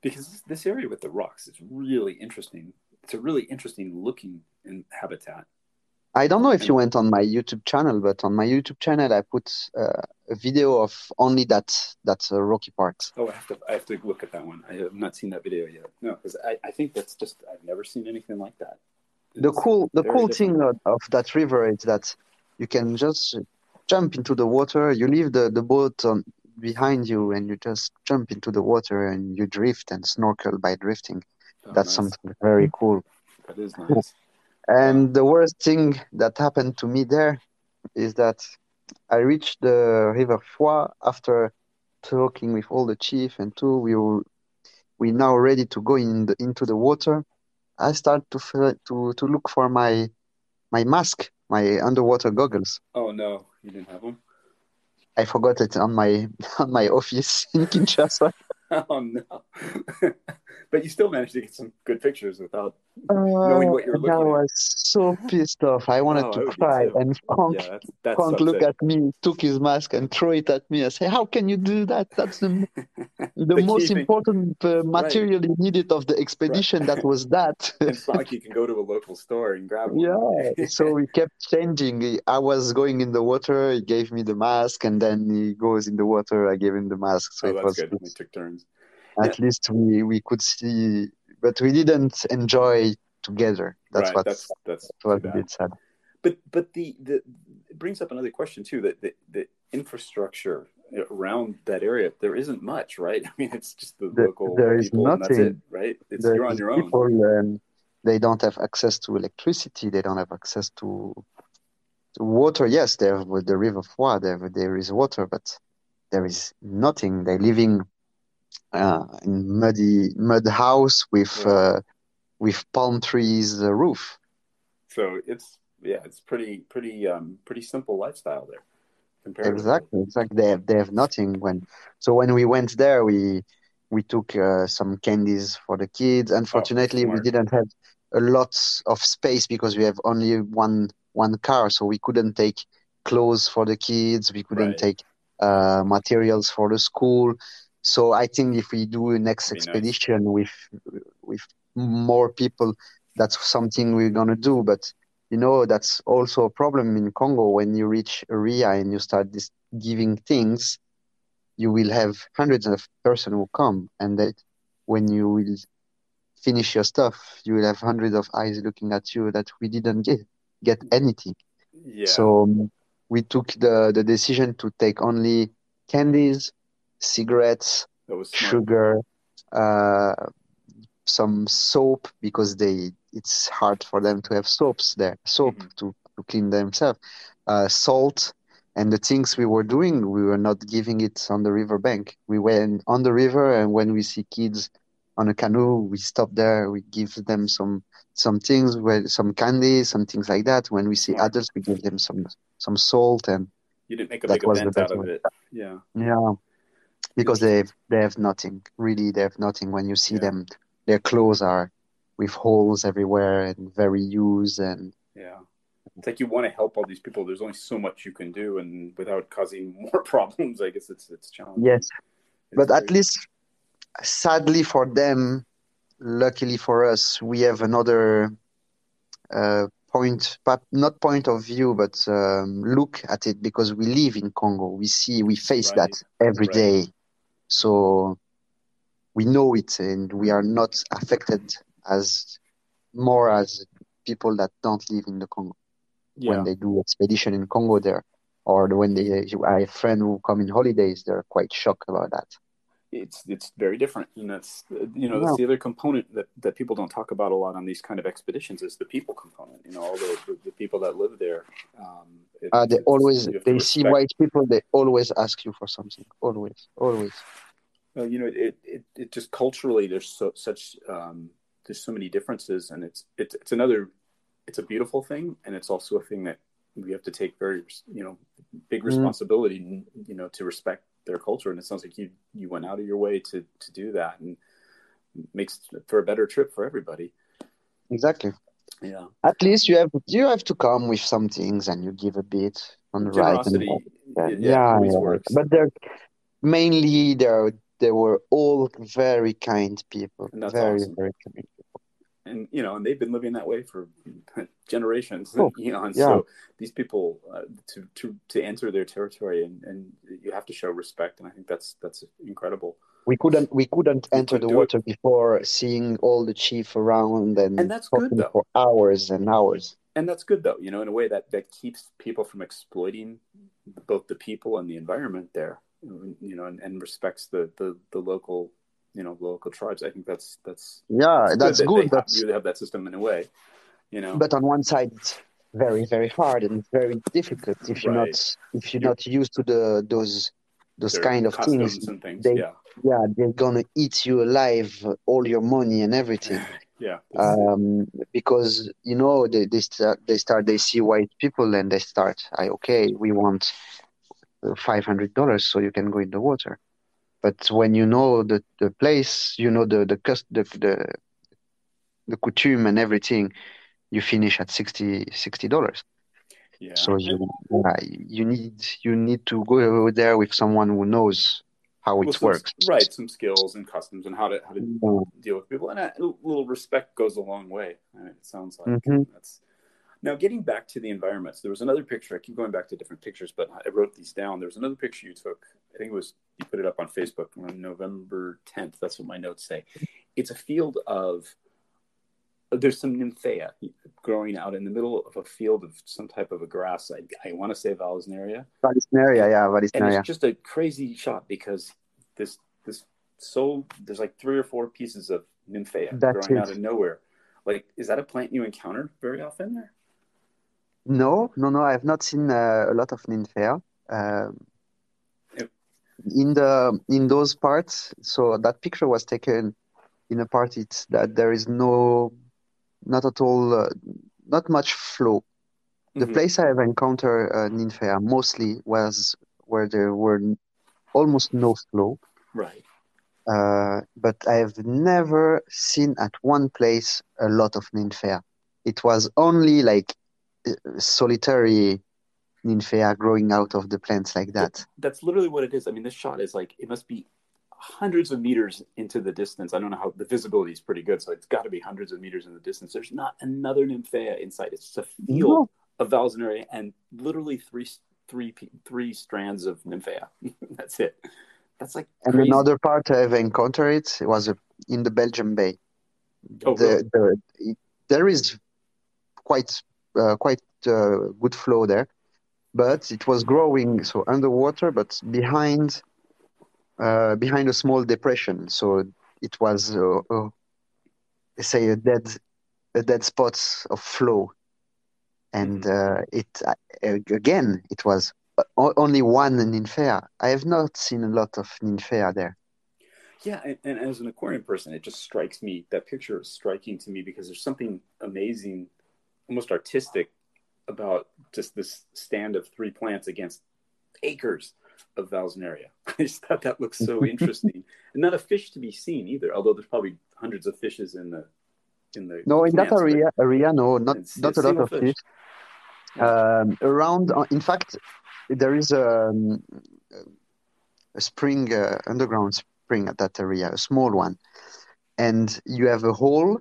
because this, this area with the rocks is really interesting. It's a really interesting looking habitat. I don't know if you went on my YouTube channel, but on my YouTube channel I put uh, a video of only that that uh, rocky part. Oh, I have to I have to look at that one. I have not seen that video yet. No, because I, I think that's just I've never seen anything like that. The cool the cool different. thing of, that river is that you can just jump into the water. You leave the the boat on behind you, and you just jump into the water and you drift and snorkel by drifting. Oh, That's nice. something very cool. That is nice. And the worst thing that happened to me there is that I reached the River Fwa after talking with all the chief and two. We were we now ready to go in the, into the water. I start to to to look for my my mask, my underwater goggles. Oh no, you didn't have them. I forgot it on my on my office in Kinshasa. Oh no. but you still managed to get some good pictures without. Knowing what you were and I looking at. I was so pissed off. I wanted Oh, to be cry. And Frank Yeah, that's that's Frank looked at me, took his mask, and threw it at me. I say, "How can you do that? That's the the, The most important uh, material you needed of the expedition. That was that." It's not like you can go to a local store and grab one. yeah. So we kept changing. I was going in the water. He gave me the mask, and then he goes in the water. I gave him the mask. So oh, it that's was good. We took turns. At least we we could see, but we didn't enjoy together. That's right. what That's that's too a bit sad. But but the, the it brings up another question too that the, the infrastructure around that area there isn't much, right? I mean, it's just the There- local there is people and that's it, right? It's There you're on your own. people, um, they don't have access to electricity. They don't have access to, to water. Yes, they have the River Fwa. There, there is water, but there is nothing. They're living uh, in muddy mud house with Yeah. uh, with palm trees uh, roof. So it's yeah, it's pretty pretty um pretty simple lifestyle there. Exactly, exactly. They have they have nothing when. So when we went there, we we took uh, some candies for the kids. Unfortunately, we didn't have a lot of space because we have only one one car, so we couldn't take clothes for the kids. We couldn't Right. take uh, materials for the school. So I think if we do a next Be nice. expedition with with more people, that's something we're gonna do. But you know, that's also a problem in Congo when you reach area and you start this giving things, you will have hundreds of person who come, and that when you will finish your stuff, you will have hundreds of eyes looking at you that we didn't get get anything. Yeah. So um, we took the the decision to take only candies, cigarettes, that was smart. sugar, uh, some soap because they it's hard for them to have soaps there, soap Mhm. to, to clean themselves, uh, salt, and the things we were doing, we were not giving it on the river bank. We went on the river, and when we see kids on a canoe, we stop there, we give them some some things, some candy, some things like that. When we see adults, we give them some some salt and You didn't make a big event out of it. Yeah. yeah, because they have, they have nothing. Really, they have nothing. When you see Yeah. them, their clothes are with holes everywhere and very used. And Yeah. It's like you want to help all these people. There's only so much you can do, and without causing more problems, I guess it's it's challenging. yes, It's but at least, sadly for them, luckily for us, we have another uh, point, but not point of view, but um, look at it because we live in Congo. We see, we face Right. that every Right. day. So we know it and we are not affected as more as people that don't live in the Congo yeah. when they do expedition in Congo there. Or when they, I have friends who come in holidays, they're quite shocked about that. It's it's very different, and that's you know that's the other component that that people don't talk about a lot on these kind of expeditions is the people component. You know, all the the, the people that live there. Um, it- Uh, they always you have to they see white people, they always ask you for something. Always, always. Well, you know, it, it, it just culturally there's so such um, there's so many differences, and it's it's it's another it's a beautiful thing, and it's also a thing that we have to take very you know big Mm. responsibility, you know, to respect their culture. And it sounds like you you went out of your way to to do that, and makes for a better trip for everybody. Exactly. Yeah, At least you have you have to come with some things and you give a bit on the right and Yeah, yeah, yeah. But they're mainly they're they were all very kind people. And that's very, awesome. very kind. And you know, and they've been living that way for generations. Oh, know, yeah. so these people uh, to to to enter their territory, and and you have to show respect, and I think that's that's incredible. We couldn't we couldn't enter the do it. water before seeing all the chief around and, And that's good, though. for hours and hours. And that's good though, you know, in a way that that keeps people from exploiting both the people and the environment there, you know, and, and respects the, the the local, you know, local tribes. I think that's that's Yeah, it's that's that good. They have, you have that system in a way, you know. but on one side it's very very hard and very difficult if you're Right. not if you're You're- not used to the those those Their kind of things. and things. they- yeah, Yeah, they're gonna eat you alive, all your money and everything. yeah, um, because you know they, they start they start they see white people and they start I okay we want five hundred dollars so you can go in the water, but when you know the, the place you know the the the, the the coutume and everything you finish at 60 dollars yeah. so you you need you need to go there with someone who knows how Well, it some- works right? Some skills and customs and how to how to deal with people, and a little respect goes a long way. uh, It sounds like Mhm. that's. Now, getting back to the environments, there was another picture. I keep going back to different pictures, but I wrote these down. There was another picture you took. I think it was you put it up on Facebook on November 10th. That's what my notes say. It's a field of. There's some nymphaea growing out in the middle of a field of some type of a grass. I, I want to say Vallisneria Vallisneria yeah Vallisneria. and it's just a crazy shot because this this so there's like three or four pieces of nymphaea growing out of nowhere Like, is that a plant you encounter very often there? No, no, no. I have not seen uh, a lot of. Um, Yep. in the in those parts, so that picture was taken in a part it's that there is no, not at all, uh, not much flow. The Mhm. place I have encountered uh, mostly was where there were almost no flow. Right. Uh, but I have never seen at one place a lot of nymphaea. It was only like uh, solitary nymphaea growing out of the plants like that. That's literally what it is. I mean, this shot is like it must be hundreds of meters into the distance. I don't know how the visibility is pretty good, so it's got to be hundreds of meters in the distance. There's not another nymphaea in sight. It's just a field No. of Valsinaria and literally three three pe- strands of nymphaea. That's it. That's like And another part I've encountered it, was in the Belgium Bay. Oh, the, the, it- there is quite quite uh, good flow there, but it was growing so underwater, but behind uh, behind a small depression. So it was uh, uh, say a dead a dead spot of flow, and uh, it uh, again it was only one nymphaea. I have not seen a lot of nymphaea there. Yeah, and, and as an aquarium person, it just strikes me that picture is striking to me because there's something amazing, almost artistic, about just this stand of three plants against acres of Valsinaria. I just thought that looked so interesting, and not a fish to be seen either. Although there's probably hundreds of fishes in the in the No, in that area, area, no, not it's- not it's a lot of fish. fish. Um, around, uh, in fact, there is a, um, a spring, uh, underground spring at that area, a small one, and you have a hole.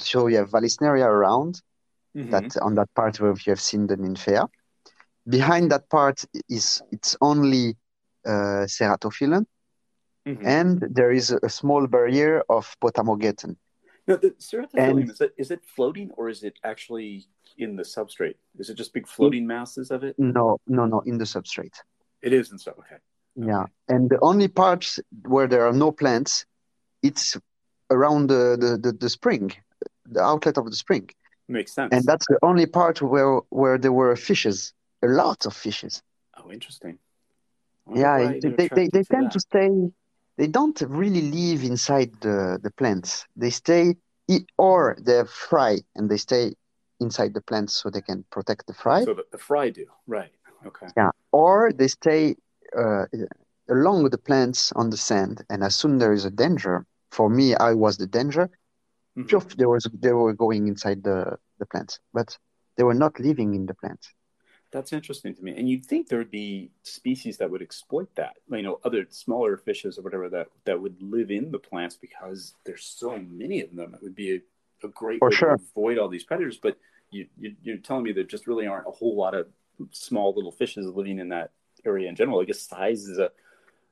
So you have Vallisneria around Mhm. that on that part where you have seen the nymphaea. Behind that part is it's only uh, Ceratophyllum, Mhm. and there is a, a small barrier of Potamogeton. Now, the ceratophyllum, And- is it is it floating or is it actually in the substrate? Is it just big floating masses of it? No, no, no, in the substrate. It is, in so okay. Yeah, and the only parts where there are no plants, it's around the, the, the, the spring, the outlet of the spring. Makes sense. And that's the only part where where there were fishes, a lot of fishes. oh, interesting. Yeah, they, they, they attracted tend that. to stay, they don't really live inside the, the plants. They stay, e- or they're fry and they stay inside the plants so they can protect the fry. So the, the fry do, right? Okay. Yeah, or they stay uh, along the plants on the sand, and as soon there is a danger, for me, I was the danger. Mhm. There was they were going inside the the plants, but they were not living in the plants. That's interesting to me. And you'd think there would be species that would exploit that, you know, other smaller fishes or whatever that that would live in the plants because there's so many of them. It would be a, a great For way sure. to avoid all these predators. But you, you you're telling me there just really aren't a whole lot of small little fishes living in that area in general. I guess size is a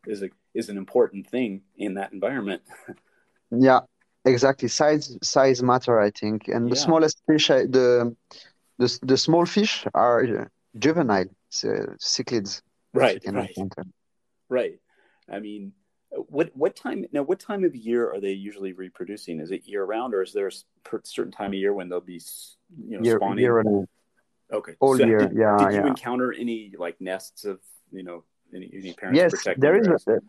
is a is an important thing in that environment. Yeah, exactly. Size size matter, I think, and the Yeah. smallest fish, I- the the the small fish are juvenile uh, cichlids. Right, right. Right. I mean, what what time now? What time of year are they usually reproducing? Is it year round, or is there a certain time of year when they'll be, you know, Year, spawning? year and okay, all So year. Did, Yeah, did you yeah. encounter any like nests of you know any, any parents Yes, there is a,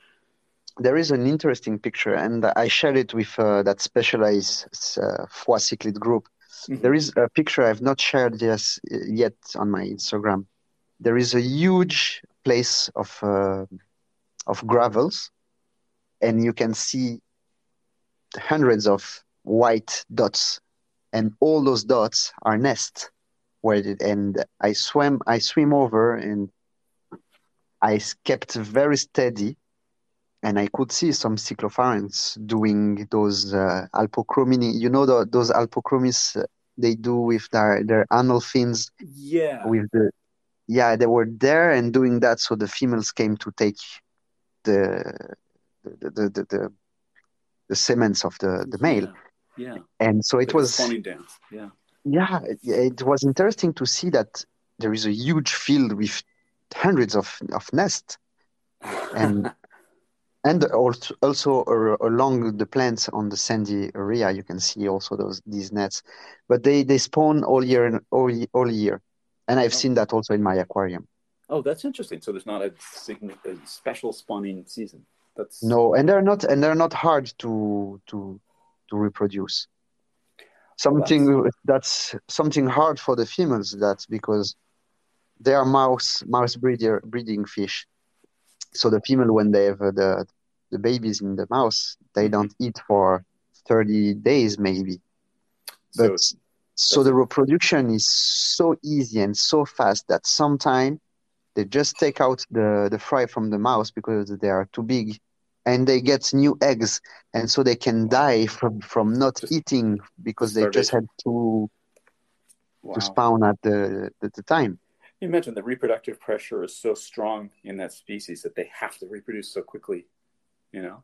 there is an interesting picture, and I shared it with uh, that specialized uh, Fwa cichlid group. Mhm. There is a picture I've not shared yes, yet on my Instagram. There is a huge place of uh, of gravels, and you can see hundreds of white dots, and all those dots are nests. Where it, and I swam, I swim over, and I kept very steady, and I could see some cyclopharynx doing those uh, Haplochromini. You know the, those haplochromis uh, they do with their their anal fins Yeah. with the yeah they were there and doing that so the females came to take the the the the, the, the semens of the the male Yeah. yeah. and so it Like was spawning dance. Yeah. yeah it, it was interesting to see that there is a huge field with hundreds of of nests and and also along the plants on the sandy area you can see also those these nets but they they spawn all year all, all year and i've Oh. seen that also in my aquarium Oh, that's interesting. So there's not a, a special spawning season. That's no and they're not and they're not hard to to to reproduce something that's something hard for the females that's because they are mouse mouse breeder breeding fish so the female when they have the the babies in the mouse they don't eat for 30 days maybe so. but so the reproduction is so easy and so fast that sometimes they just take out the the fry from the mouse because they are too big and they get new eggs and so they can die from from not Just eating because they just had to wow. to spawn at the the, the time You imagine the reproductive pressure is so strong in that species that they have to reproduce so quickly, you know?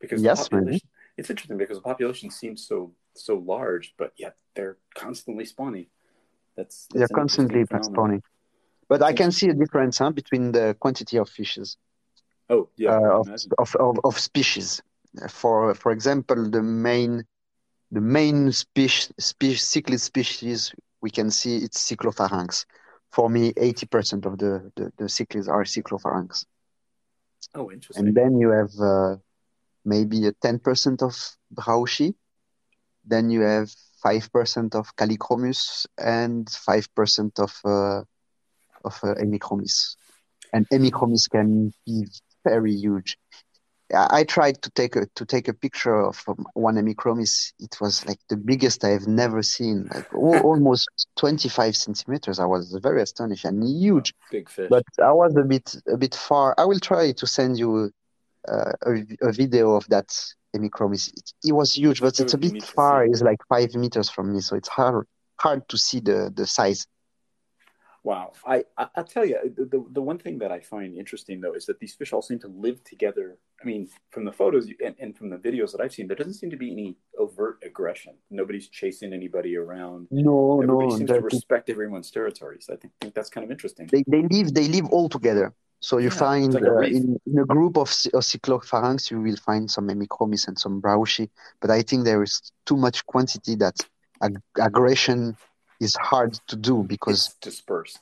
Because Yes, population, it's interesting because the population seems so so large, but yet they're constantly spawning. That's, that's they're constantly spawning but i can see a difference huh, between the quantity of fishes Oh yeah, uh, of, of, of, of species. For for example, the main the main species, species cichlid species we can see it's Cyclopharynx. For me, eighty percent of the, the the cichlids are Cyclopharynx, Oh, interesting. and then you have uh, maybe a ten percent of Brauschi. Then you have five percent of Callichromus and five percent of uh, of uh. And Hemichromis can be very huge. I I tried to take a to take a picture of um, one Hemichromis. It was like the biggest I've never seen, like almost 25 centimeters. I was very astonished and huge. Big fish. But I was a bit a bit far. I will try to send you uh, a, a video of that Hemichromis. It, it was huge, but It it's a bit far. It's like five meters from me, so it's hard hard to see the the size. Wow, I, I I'll tell you the, the the one thing that I find interesting though is that these fish all seem to live together. I mean, from the photos you- and, and from the videos that I've seen, there doesn't seem to be any overt aggression. Nobody's chasing anybody around. No, Everybody no, seems to respect everyone's territories. I think, think that's kind of interesting. they, they live they live all together. So you Yeah, find like uh, in, in a group of, of Cyclopharynx, you will find some Hemichromis and some Brauschi, but I think there is too much quantity that ag- aggression is hard to do because It's dispersed.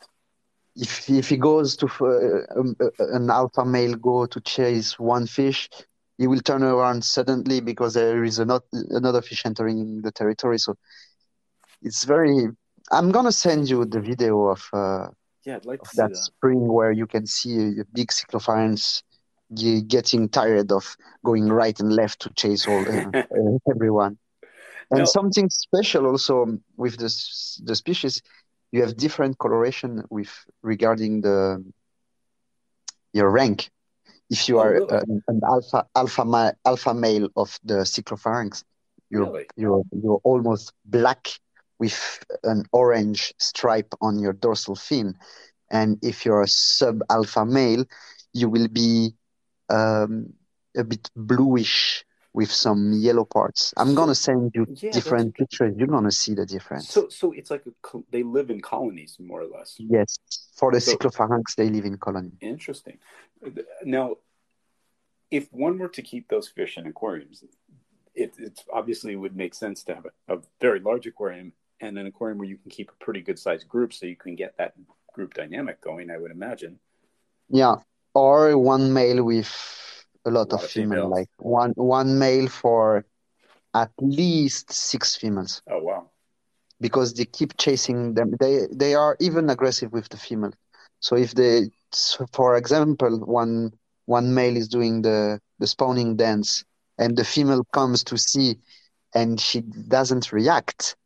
if if he goes to uh, um, uh, an alpha male go to chase one fish, he will turn around suddenly because there is another another fish entering the territory. So it's very. I'm gonna send you the video of. Uh, Yeah, I'd like of that that. spring where you can see a, big cyclopharynx getting tired of going right and left to chase all uh, uh, everyone. And Now- something special also with the s- the species, you have different coloration with regarding the your rank. If you Oh, are really? an, an alpha alpha ma- alpha male of the cyclopharynx, you're Really? you're you're almost black with an orange stripe on your dorsal fin. And if you're a sub alpha male, you will be um, a bit bluish with some yellow parts. I'm So- gonna send you Yeah, different pictures. You're gonna see the difference. So, so it's like a, they live in colonies, more or less. yes, for the So- cyclopharynx, they live in colonies. Interesting. Now, if one were to keep those fish in aquariums, it it's obviously would make sense to have a, a very large aquarium and an aquarium where you can keep a pretty good sized group, so you can get that group dynamic going. I would imagine. Yeah, or one male with a lot, A lot of of female, females. like one one male for at least six females. Oh wow! because they keep chasing them. They they are even aggressive with the female. So if they, so for example, one one male is doing the the spawning dance, and the female comes to see, and she doesn't react,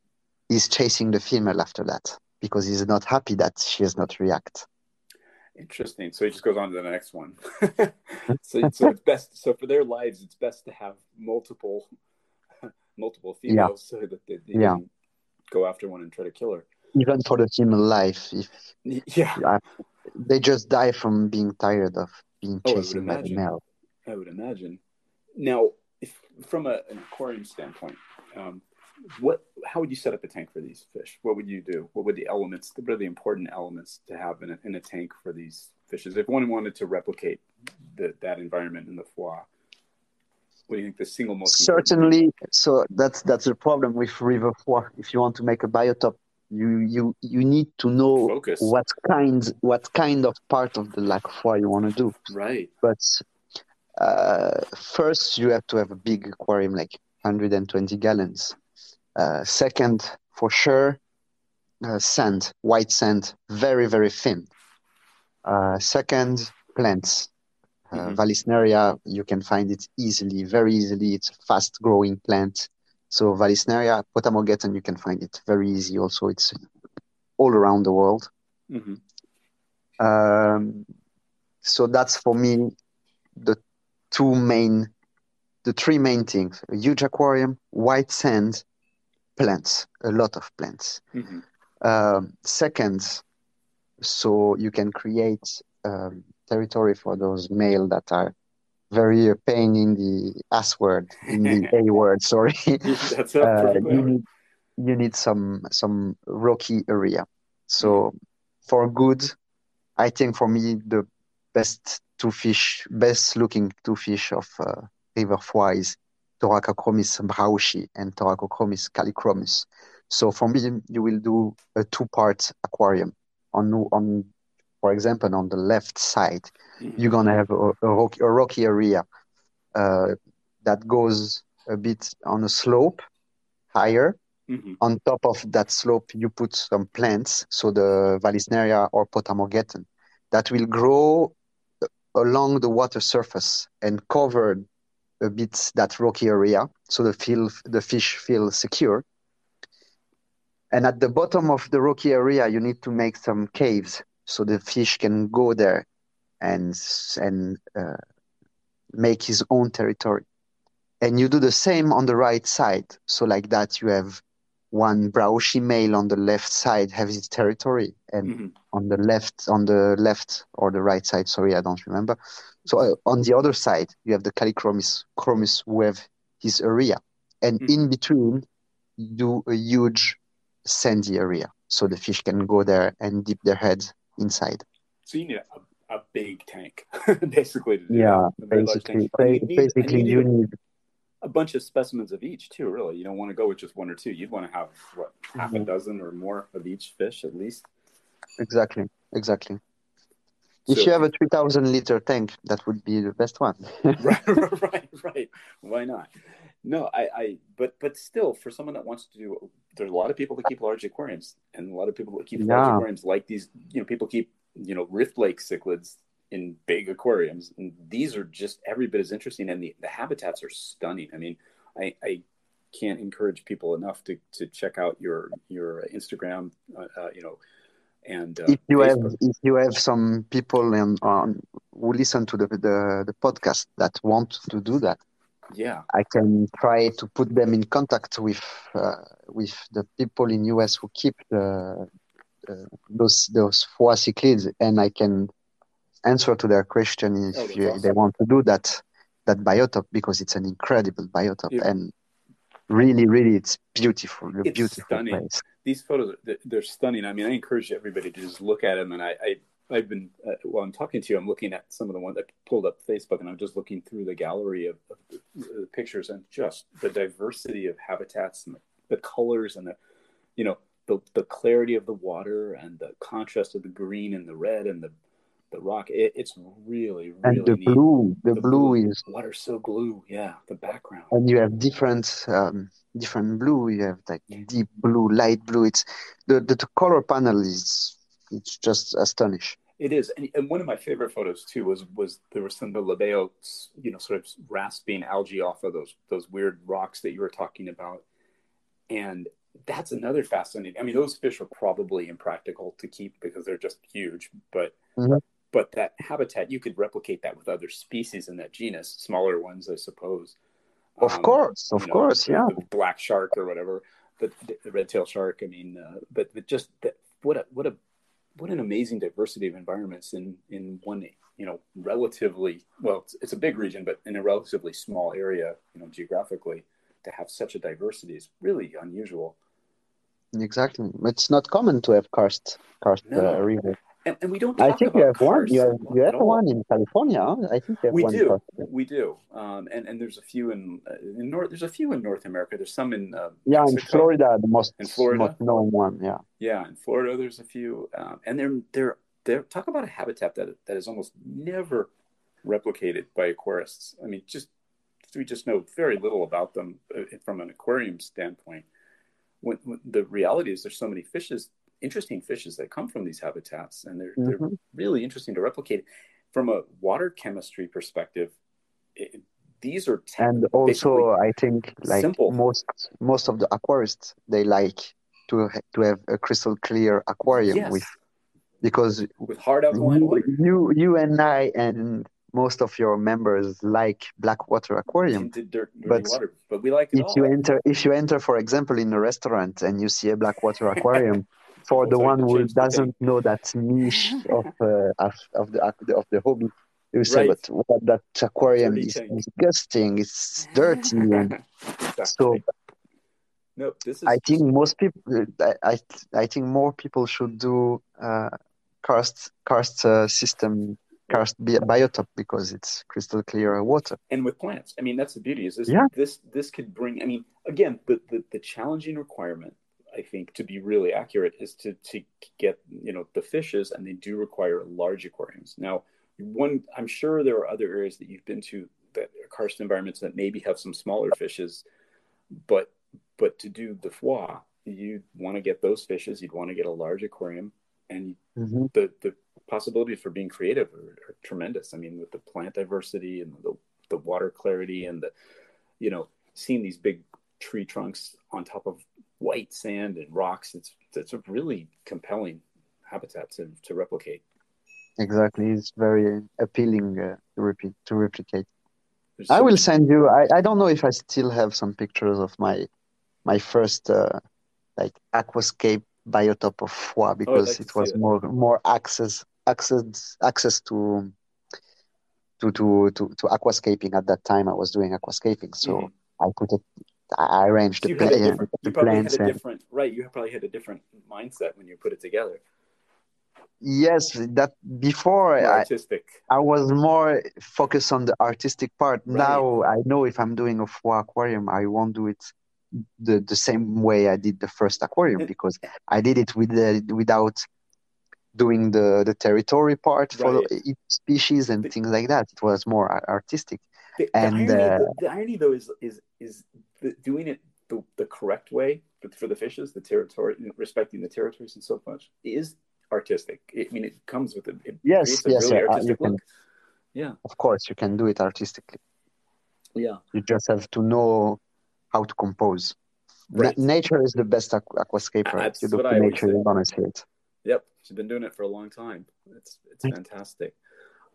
he's chasing the female after that because he's not happy that she does not react. Interesting. So he just goes on to the next one. so, so it's best. So for their lives, it's best to have multiple, multiple females, so that they, they Yeah. go after one and try to kill her. Even for the female life, if Yeah, they just die from being tired of being Oh, I chased by the male. I would imagine. Now, if from a, an aquarium standpoint, um, what how would you set up a tank for these fish? What would you do? What would the elements? What are the important elements to have in a, in a tank for these fishes? If one wanted to replicate the, that environment in the Fwa, what do you think the single most certainly? So that's that's the problem with river Fwa. If you want to make a biotop, you you you need to know Focus. what kind what kind of part of the lac Fwa you want to do. Right. But uh, first, you have to have a big aquarium, like 120 gallons. Uh, second, for sure, uh, sand, white sand, very very thin. Uh, second, plants. Uh, Mhm. Vallisneria, you can find it easily, very easily. It's a fast growing plant. So Vallisneria, Potamogeton, you can find it very easy. Also, it's all around the world. hmm Um, so that's for me the two main, the three main things: a huge aquarium, white sand, plants, a lot of plants. hmm Um, second, so you can create um, territory for those male that are very a pain in the ass word, in the A word. Sorry. That's a uh, you need you need some some rocky area. So for good, I think for me the best two fish, best looking two fish of uh, River Fwa is Thoracochromis brauschi and Thoracochromis callichromus. So for me, you will do a two-part aquarium. On on, for example, on the left side, Mhm. you're gonna have a, a, rocky, a rocky area uh, that goes a bit on a slope higher. Mhm. On top of that slope, you put some plants, so the Vallisneria or Potamogeton, that will grow along the water surface and cover a bit that rocky area, so the feel the fish feel secure. And at the bottom of the rocky area, you need to make some caves so the fish can go there and and uh, make his own territory. And you do the same on the right side. So like that, you have one brauschi male on the left side have his territory, and Mhm. on the left, on the left or the right side, sorry, I don't remember. So uh, on the other side, you have the Callichromus chromis who have his area, and Mhm. in between, you do a huge sandy area, so the fish can go there and dip their heads inside. So you need a, a big tank, basically. Yeah, that. A very large basically, tank. And you ba- need- basically, you need need a bunch of specimens of each too. Really, you don't want to go with just one or two. You'd want to have what half a Mhm. dozen or more of each fish at least. exactly, exactly. If So- you have a 3,000 liter tank, that would be the best one. right, right, right. Why not? No, I, I, but, but still, for someone that wants to do, there's a lot of people that keep large aquariums, and a lot of people that keep large aquariums like these. You know, people keep, you know, Rift Lake cichlids in big aquariums, and these are just every bit as interesting, and the, the habitats are stunning. I mean, I, I can't encourage people enough to, to check out your your Instagram, uh, uh, you know, and uh, if you have if you have some people in, on who listen to the, the the podcast that want to do that, yeah, I can try to put them in contact with uh, with the people in US who keep the, the those those four cichlids, and I can answer to their question Oh, if that's you, awesome. they want to do that that biotop because it's an incredible biotop Yeah. and really really it's beautiful It's beautiful stunning. place. these photos they're- they're stunning i mean i encourage everybody to just look at them and i, I i've been uh, while i'm talking to you i'm looking at some of the ones that pulled up facebook and i'm just looking through the gallery of, of the, the pictures and just the diversity of habitats and the, the colors and the you know the, the clarity of the water and the contrast of the green and the red and the the rock it, it's really really And the neat. blue, the, The blue is water so blue yeah the background and you have different um, different blue. You have like deep blue, light blue. It's the, the the color panel is it's just astonishing. It is, and, and one of my favorite photos too was was there was some of the labeo, you know, sort of rasping algae off of those those weird rocks that you were talking about, and that's another fascinating. I mean, those fish are probably impractical to keep because they're just huge, but Mhm. But that habitat you could replicate that with other species in that genus, smaller ones, I suppose. Of Um, course, of you know, course, yeah. black shark or whatever, but the, the red tail shark. I mean, uh, but, but just that, what a what a what an amazing diversity of environments in in one you know relatively well it's, it's a big region but in a relatively small area you know geographically to have such a diversity is really unusual. Exactly. It's not common to have karst karst No. uh, river. And, and we don't. I talk think about you have one. karst You have you have one in California. I think have We one. do, karst. we do, um, and and there's a few in, uh, in North. There's a few in North America. There's some in uh, Yeah, in Florida, the most In Florida? most known one. Yeah. Yeah, in Florida, there's a few, um, and they're they're they're talk about a habitat that that is almost never replicated by aquarists. I mean, just we just know very little about them uh, from an aquarium standpoint. When, when the reality is, there's so many fishes, interesting fishes that come from these habitats, and they're they're Mhm. really interesting to replicate. From a water chemistry perspective, it, these are te- And also, I think like simple. most most of the aquarists, they like to to have a crystal clear aquarium yes, with because with hard alkaline you, water. you you and I and most of your members like black water aquarium. Dirt, But water, but we like it If all. you enter, if you enter, for example, in a restaurant and you see a black water aquarium, for the one who doesn't know that niche of uh, of, of the of the hobby, you say, Right. "But what, that aquarium Dirty is tank." disgusting. It's dirty." and so Exactly. no, this is I think most people, I, I I think more people should do uh, karst karst uh, system karst bi- biotop because it's crystal clear water. and with plants. I mean, that's the beauty. Is this Yeah. this this could bring? I mean, again, the, the the challenging requirement, I think, to be really accurate, is to to get you know the fishes, and they do require large aquariums. Now, one, I'm sure there are other areas that you've been to that are karst environments that maybe have some smaller fishes, but but to do the Fwa, you want to get those fishes. You'd want to get a large aquarium, and Mhm. the the possibilities for being creative are, are tremendous. I mean, with the plant diversity and the the water clarity and the you know seeing these big tree trunks on top of white sand and rocks, it's it's a really compelling habitat to, to replicate. Exactly, it's very appealing uh, to repeat to replicate. There's I so will much- send you. I, I don't know if I still have some pictures of my my first uh, like aquascape biotop of Fwa because like it was more more access access access to to to to to aquascaping at that time. I was doing aquascaping, so Mhm. I put it. I arranged the, you, had a pla- different, the plants a and different right. You probably had a different mindset when you put it together. yes, that before More artistic. I was more focused on the artistic part. Right. Now I know if I'm doing a Fwa aquarium, I won't do it the the same way I did the first aquarium It- because I did it with the, without doing the the territory part for Right. each species and The- things like that. It was more artistic. The, the And, irony, uh, the, the irony, though, is is is the, doing it the, the correct way for, for the fishes, the territory, respecting the territories and so much, is artistic. I mean, it comes with a, it Yes, yes, really you artistic can- look. Yeah, Of course, you can do it artistically. yeah, You just have to know how to compose. Na- nature is the best aqu- aquascaper. That's you what look I to always nature, you're gonna see it. yep. She's been doing it for a long time. It's it's fantastic.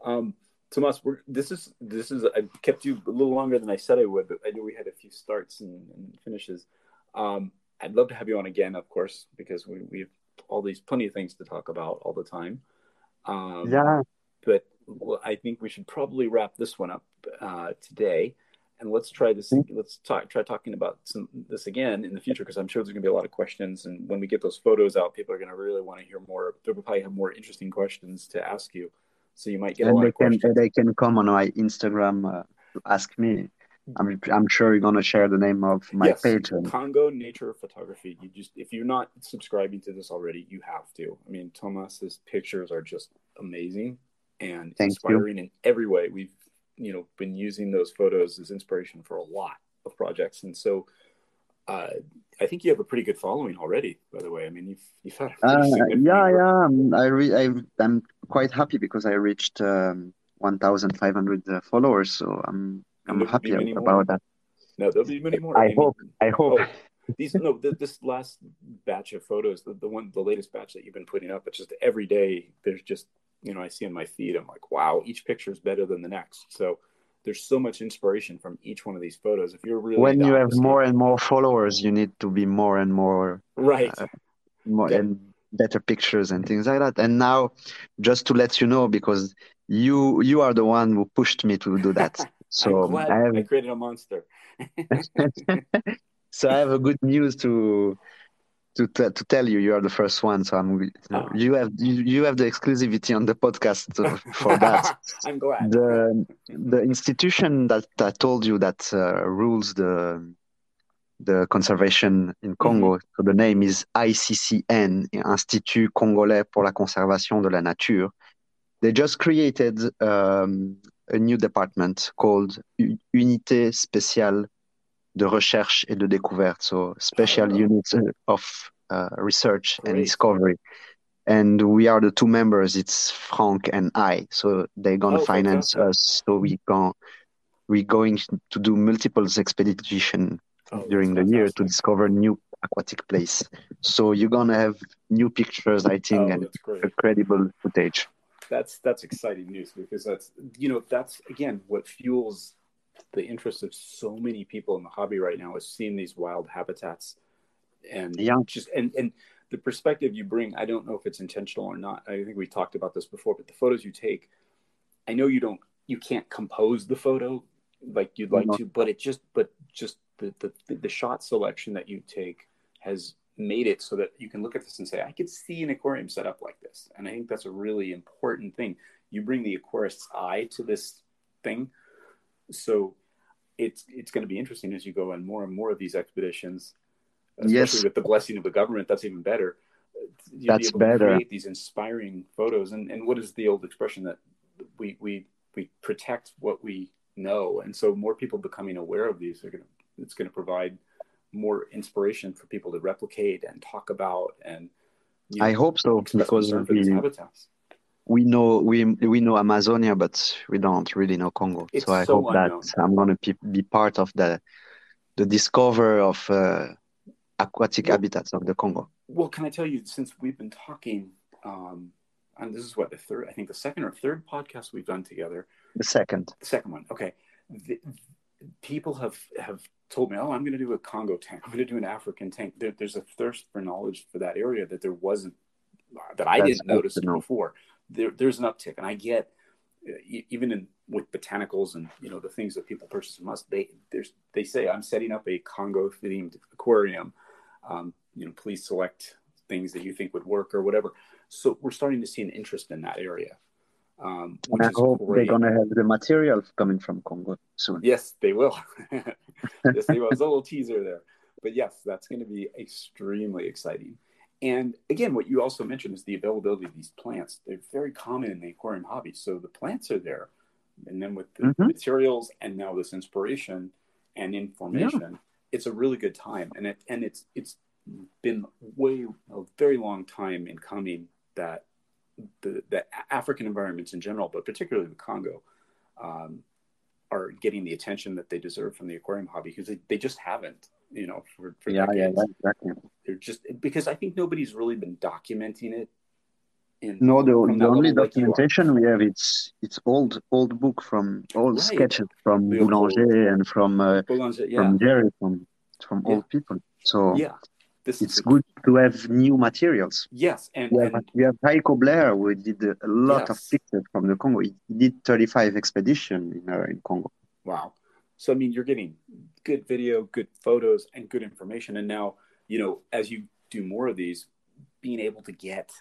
Um, Tomas, we're, this is this is I kept you a little longer than I said I would, but I knew we had a few starts and, and finishes. Um, I'd love to have you on again, of course, because we we have all these plenty of things to talk about all the time. Um, Yeah. but I think we should probably wrap this one up uh, today, and let's try this. Mm-hmm. Let's talk. Try talking about some this again in the future because I'm sure there's going to be a lot of questions, and when we get those photos out, people are going to really want to hear more. They'll probably have more interesting questions to ask you, so you might get a and lot they of can they can come on my Instagram uh, to ask me. I'm I'm sure you're gonna share the name of my yes, page. And, Congo Nature Photography. You just if you're not subscribing to this already, you have to. I mean, Tomas's pictures are just amazing and Thank you. inspiring in every way. We've you know been using those photos as inspiration for a lot of projects, and so uh, I think you have a pretty good following already. By the way, I mean you've you've had uh, yeah, yeah. um, I re- I I'm quite happy because I reached um, 1,500 uh, followers, so I'm I'm happy about more. that. No, there'll be many more. I mean, hope. I hope. Oh, these no th- this last batch of photos the, the one the latest batch that you've been putting up it's just every day there's just you know i see in my feed i'm like wow each picture is better than the next so there's so much inspiration from each one of these photos if you're really when you have more and more followers, you need to be more and more right uh, more Yeah. and better pictures and things like that. And now, just to let you know, because you you are the one who pushed me to do that. So I have I created a monster. so I have a good news to to t- to tell you. You are the first one, so I'm Oh. you have you, you have the exclusivity on the podcast to- for that. I'm glad. the the institution that I told you that uh, rules the the conservation in Congo. So the name is ICCN, Institut Congolais pour la Conservation de la Nature. They just created um, a new department called Unité Spéciale de Recherche et de Découverte. So special Oh. units of uh, research and Great. discovery. And we are the two members. It's Frank and I. So they're gonna Oh, finance fantastic. us. So we can we're going to do multiple expedition Oh, during the year to discover new aquatic place. So you're gonna have new pictures, I think, Oh, and incredible footage. That's that's exciting news because that's you know that's again what fuels the interest of so many people in the hobby right now is seeing these wild habitats and Yeah. just and and the perspective you bring. I don't know if it's intentional or not. I think we talked about this before, but the photos you take, I know you don't you can't compose the photo like you'd like No. to, but it just but just the the the shot selection that you take has made it so that you can look at this and say, I could see an aquarium set up like this. And I think that's a really important thing. You bring the aquarist's eye to this thing. So it's it's going to be interesting as you go on more and more of these expeditions, especially Yes. with the blessing of the government. That's even better. You'll That's be able to better. create these inspiring photos. And and what is the old expression that we we we protect what we know, and so more people becoming aware of these are going to it's going to provide more inspiration for people to replicate and talk about and you I hope so because for these habitats. We know we we know Amazonia, but we don't really know Congo. It's so I so hope that. I'm gonna be, be part of the the discover of uh, aquatic Well- habitats of the Congo. Well, can I tell you, since we've been talking, um, and this is what the third, I think the second or third podcast we've done together, The second, the second one. Okay, the, people have have told me, oh, I'm going to do a Congo tank. I'm going to do an African tank. There, there's a thirst for knowledge for that area that there wasn't that I That's didn't notice know. before. There, there's an uptick, and I get uh, even in with botanicals and you know the things that people purchase from us. They there's they say I'm setting up a Congo themed aquarium. Um, you know, please select things that you think would work or whatever. So we're starting to see an interest in that area. Um, I hope great. they're gonna have the material coming from Congo soon. Yes, they will. yes, they will. It's a little teaser there. But yes, that's going to be extremely exciting. And again, what you also mentioned is the availability of these plants. They're very common in the aquarium hobby. So the plants are there. And then with the Mhm. materials and now this inspiration and information, it's a really good time. And it and it's it's been way a very long time in coming that the the African environments in general, but particularly the Congo, um, are getting the attention that they deserve from the aquarium hobby because they, they just haven't, you know, for, for Yeah, yeah, decades. yeah, exactly. They're just because I think nobody's really been documenting it. In, No, the, the only level like you are. documentation we have it's it's old old book from old Right. sketches from. Boulenger and from uh, Boulenger, yeah, from Jerry from from Yeah. old people. So yeah. This it's good to have new materials. Yes, and, We have, and we have Heiko Bleher who did a, lot of pictures from the Congo. He did 35 expedition in uh, in Congo. Wow. So I mean, you're getting good video, good photos, and good information. And now, you know, as you do more of these, being able to get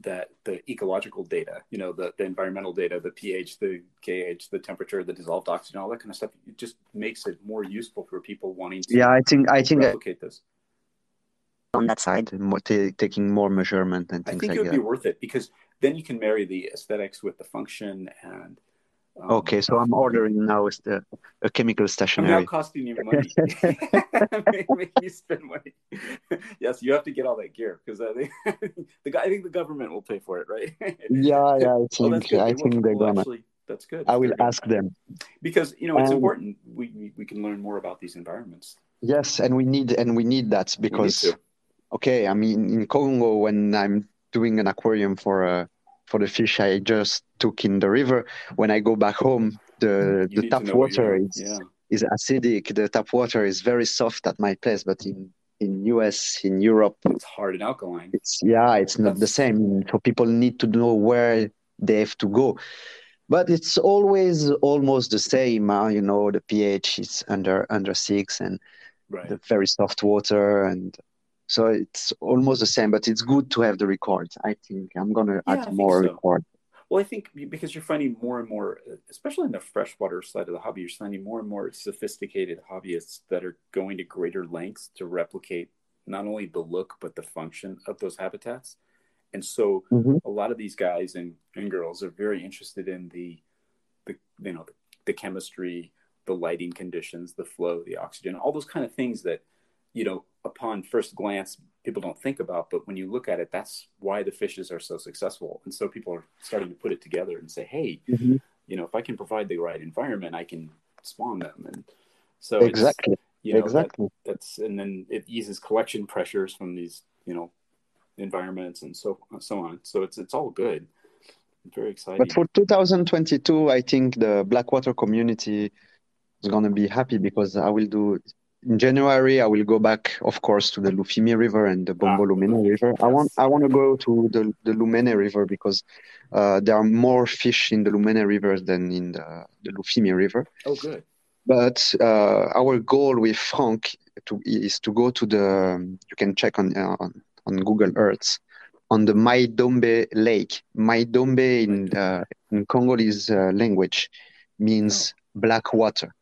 that the ecological data, you know, the, the environmental data, the pH, the KH, the temperature, the dissolved oxygen, all that kind of stuff, it just makes it more useful for people wanting to Yeah, I think I think replicate this. on that side, more ta taking more measurement and things. I think like it would that. be worth it because then you can marry the aesthetics with the function and. Um, Okay, so I'm ordering now is the a chemical stationery. I'm stationery. costing you money. make, you spend money. yes, you have to get all that gear because I think the guy. I think the government will pay for it, right? Yeah, yeah, I think good. I they think they're gonna. Actually, that's good. I will They're ask them. because you know it's Um, important. We, we can learn more about these environments. Yes, and we need and we need that We need because okay, I mean in Congo when I'm doing an aquarium for uh, for the fish I just took in the river, when I go back home, the You the tap know what you're water is Yeah. is acidic. The tap water is very soft at my place, but in in US in Europe It's hard and alkaline. it's yeah, it's not the same. So people need to know where they have to go. but it's always almost the same. Uh, you know, the pH is under under six, and right. the very soft water, and so it's almost the same. But it's good to have the record. I think I'm gonna Yeah, add more so. record. Well, I think because you're finding more and more, especially in the freshwater side of the hobby, you're finding more and more sophisticated hobbyists that are going to greater lengths to replicate not only the look but the function of those habitats. And so, Mhm. a lot of these guys and, and girls are very interested in the, the you know, the, the chemistry, the lighting conditions, the flow, the oxygen, all those kind of things that, you know, upon first glance people don't think about but when you look at it that's why the fishes are so successful and so people are starting to put it together and say hey Mhm. you know if i can provide the right environment i can spawn them and so it's, Exactly. you know that- exactly. that's and then it eases collection pressures from these you know environments and so so on so it's it's all good very exciting But for 2022, I think the Blackwater community is going to be happy because I will do in January. I will go back, of course, to the Lufimi River and the Bombo Ah, Lumene okay. River. I want I want to go to the the Lumene River because uh, there are more fish in the Lumene River than in the the Lufimi River. oh good But uh, our goal with Frank to, is to go to the. You can check on uh, on, on Google Earth on the Mai-Ndombe Lake. Mai-Ndombe in uh, in Congolese uh, language means black water.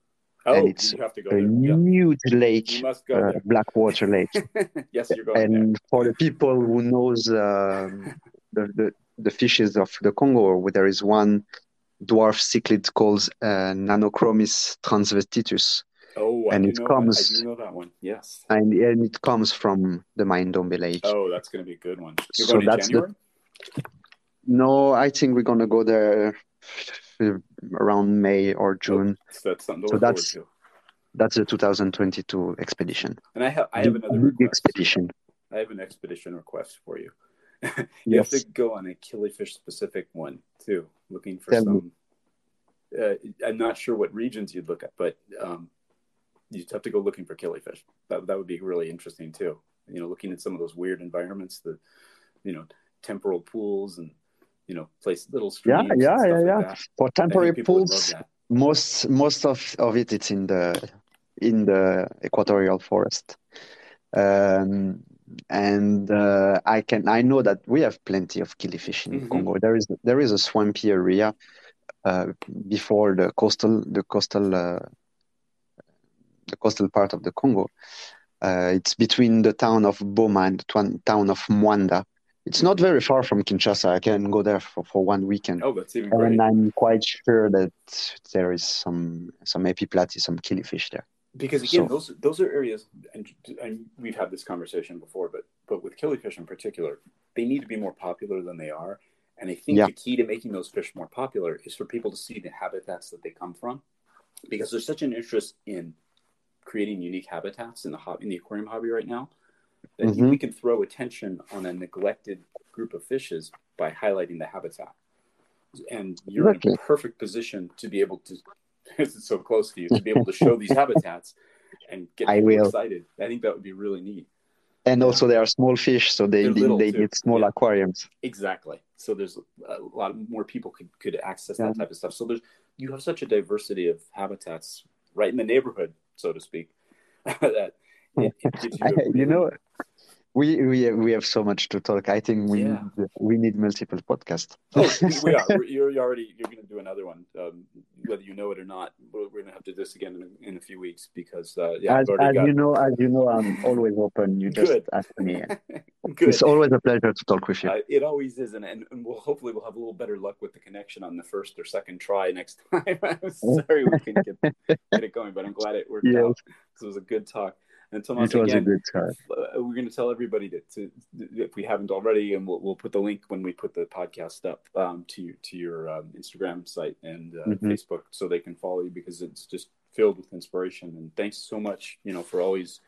Oh And it's to A there yeah huge lake, you must go uh, Blackwater Lake. yes you're going there and for the people who knows um, the, the the fishes of the Congo, where there is one dwarf cichlid called uh, Nanochromis transvestitus. oh I and it know comes- that. i do know that one yes and, and it comes from the Mai-Ndombe Lake. Oh, that's going to be a good one. You're So going that's the- No, I think we're gonna go there around May or June. So that's something So that's- to. That's the 2022 expedition. And I have I have another request. expedition. I have an expedition request for you. you Yes. have to go on a killifish specific one too, looking for Tell some. Uh, I'm not sure what regions you'd look at, but um, you'd have to go looking for killifish. That that would be really interesting too. You know, looking at some of those weird environments, the you know temporal pools and you know place little Yeah, streams. yeah, yeah, like yeah. that. For temporary people would love pools, most most of, of it it's in the in the equatorial forest. Um, and uh, I can I know that we have plenty of killifish in Mhm. Congo. There is there is a swampy area uh, before the coastal the coastal uh, the coastal part of the Congo. Uh, it's between the town of Boma and the town of Mwanda. It's not very far from Kinshasa. I can go there for, for one weekend. Oh, that's even great. And I'm quite sure that there is some some Epiplatys, some killifish there. because again So- those those are areas and, and we've had this conversation before but but with killifish in particular they need to be more popular than they are and i think Yeah. the key to making those fish more popular is for people to see the habitats that they come from because there's such an interest in creating unique habitats in the in the aquarium hobby right now that Mhm. we can throw attention on a neglected group of fishes by highlighting the habitat and you're in a perfect position to be able to because it's so close to you to be able to show these habitats and get I will. excited. I think that would be really neat. And Yeah. also, they are small fish, so they They're they need small Yeah. aquariums. Exactly. So there's a lot more people could could access Yeah. that type of stuff. So there's you have such a diversity of habitats right in the neighborhood, so to speak. that it, it gives you, you know, we we we have so much to talk. I think we Yeah. need, we need multiple podcasts. Oh, we, are. We're, you're already. You're going to do another one, um, whether you know it or not. We're, going to have to do this again in, in a few weeks because, uh, yeah, as as got. you know, as you know, I'm always open. You just Good. ask me. Good. It's always a pleasure to talk with you. Uh, it always is, and, and, we'll hopefully we'll have a little better luck with the connection on the first or second try next time. I'm sorry we couldn't get, get it going, but I'm glad it worked Yes. out. It was a good talk. And Tomas, it was again, a good try. uh, we're going to tell everybody that to, if we haven't already, and we'll, we'll put the link when we put the podcast up um, to to your um, Instagram site and uh, Mhm. Facebook, so they can follow you because it's just filled with inspiration. And thanks so much, you know, for always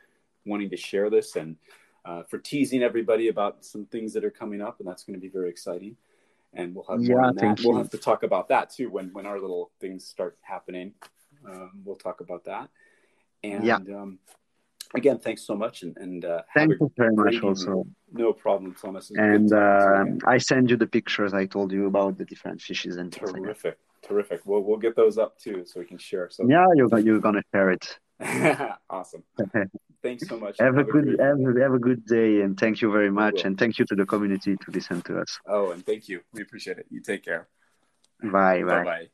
wanting to share this and uh, for teasing everybody about some things that are coming up, and that's going to be very exciting. And we'll have more Yeah, on that. We'll have to talk about that too when when our little things start happening. Um, we'll talk about that. And Yeah. um, again, thanks so much, and, and uh, Thank you very much, also. No problem, Thomas. And talking to you uh. I send you the pictures I told you about the different fishes and terrific, Terrific. Well, we'll get those up too, so we can share. So yeah, you're you're gonna share it. awesome. Thanks so much. have, have a good have, have a good day, and thank you very much, and thank you to the community to listen to us. Oh, and thank you. We appreciate it. You take care. Bye bye. Bye bye.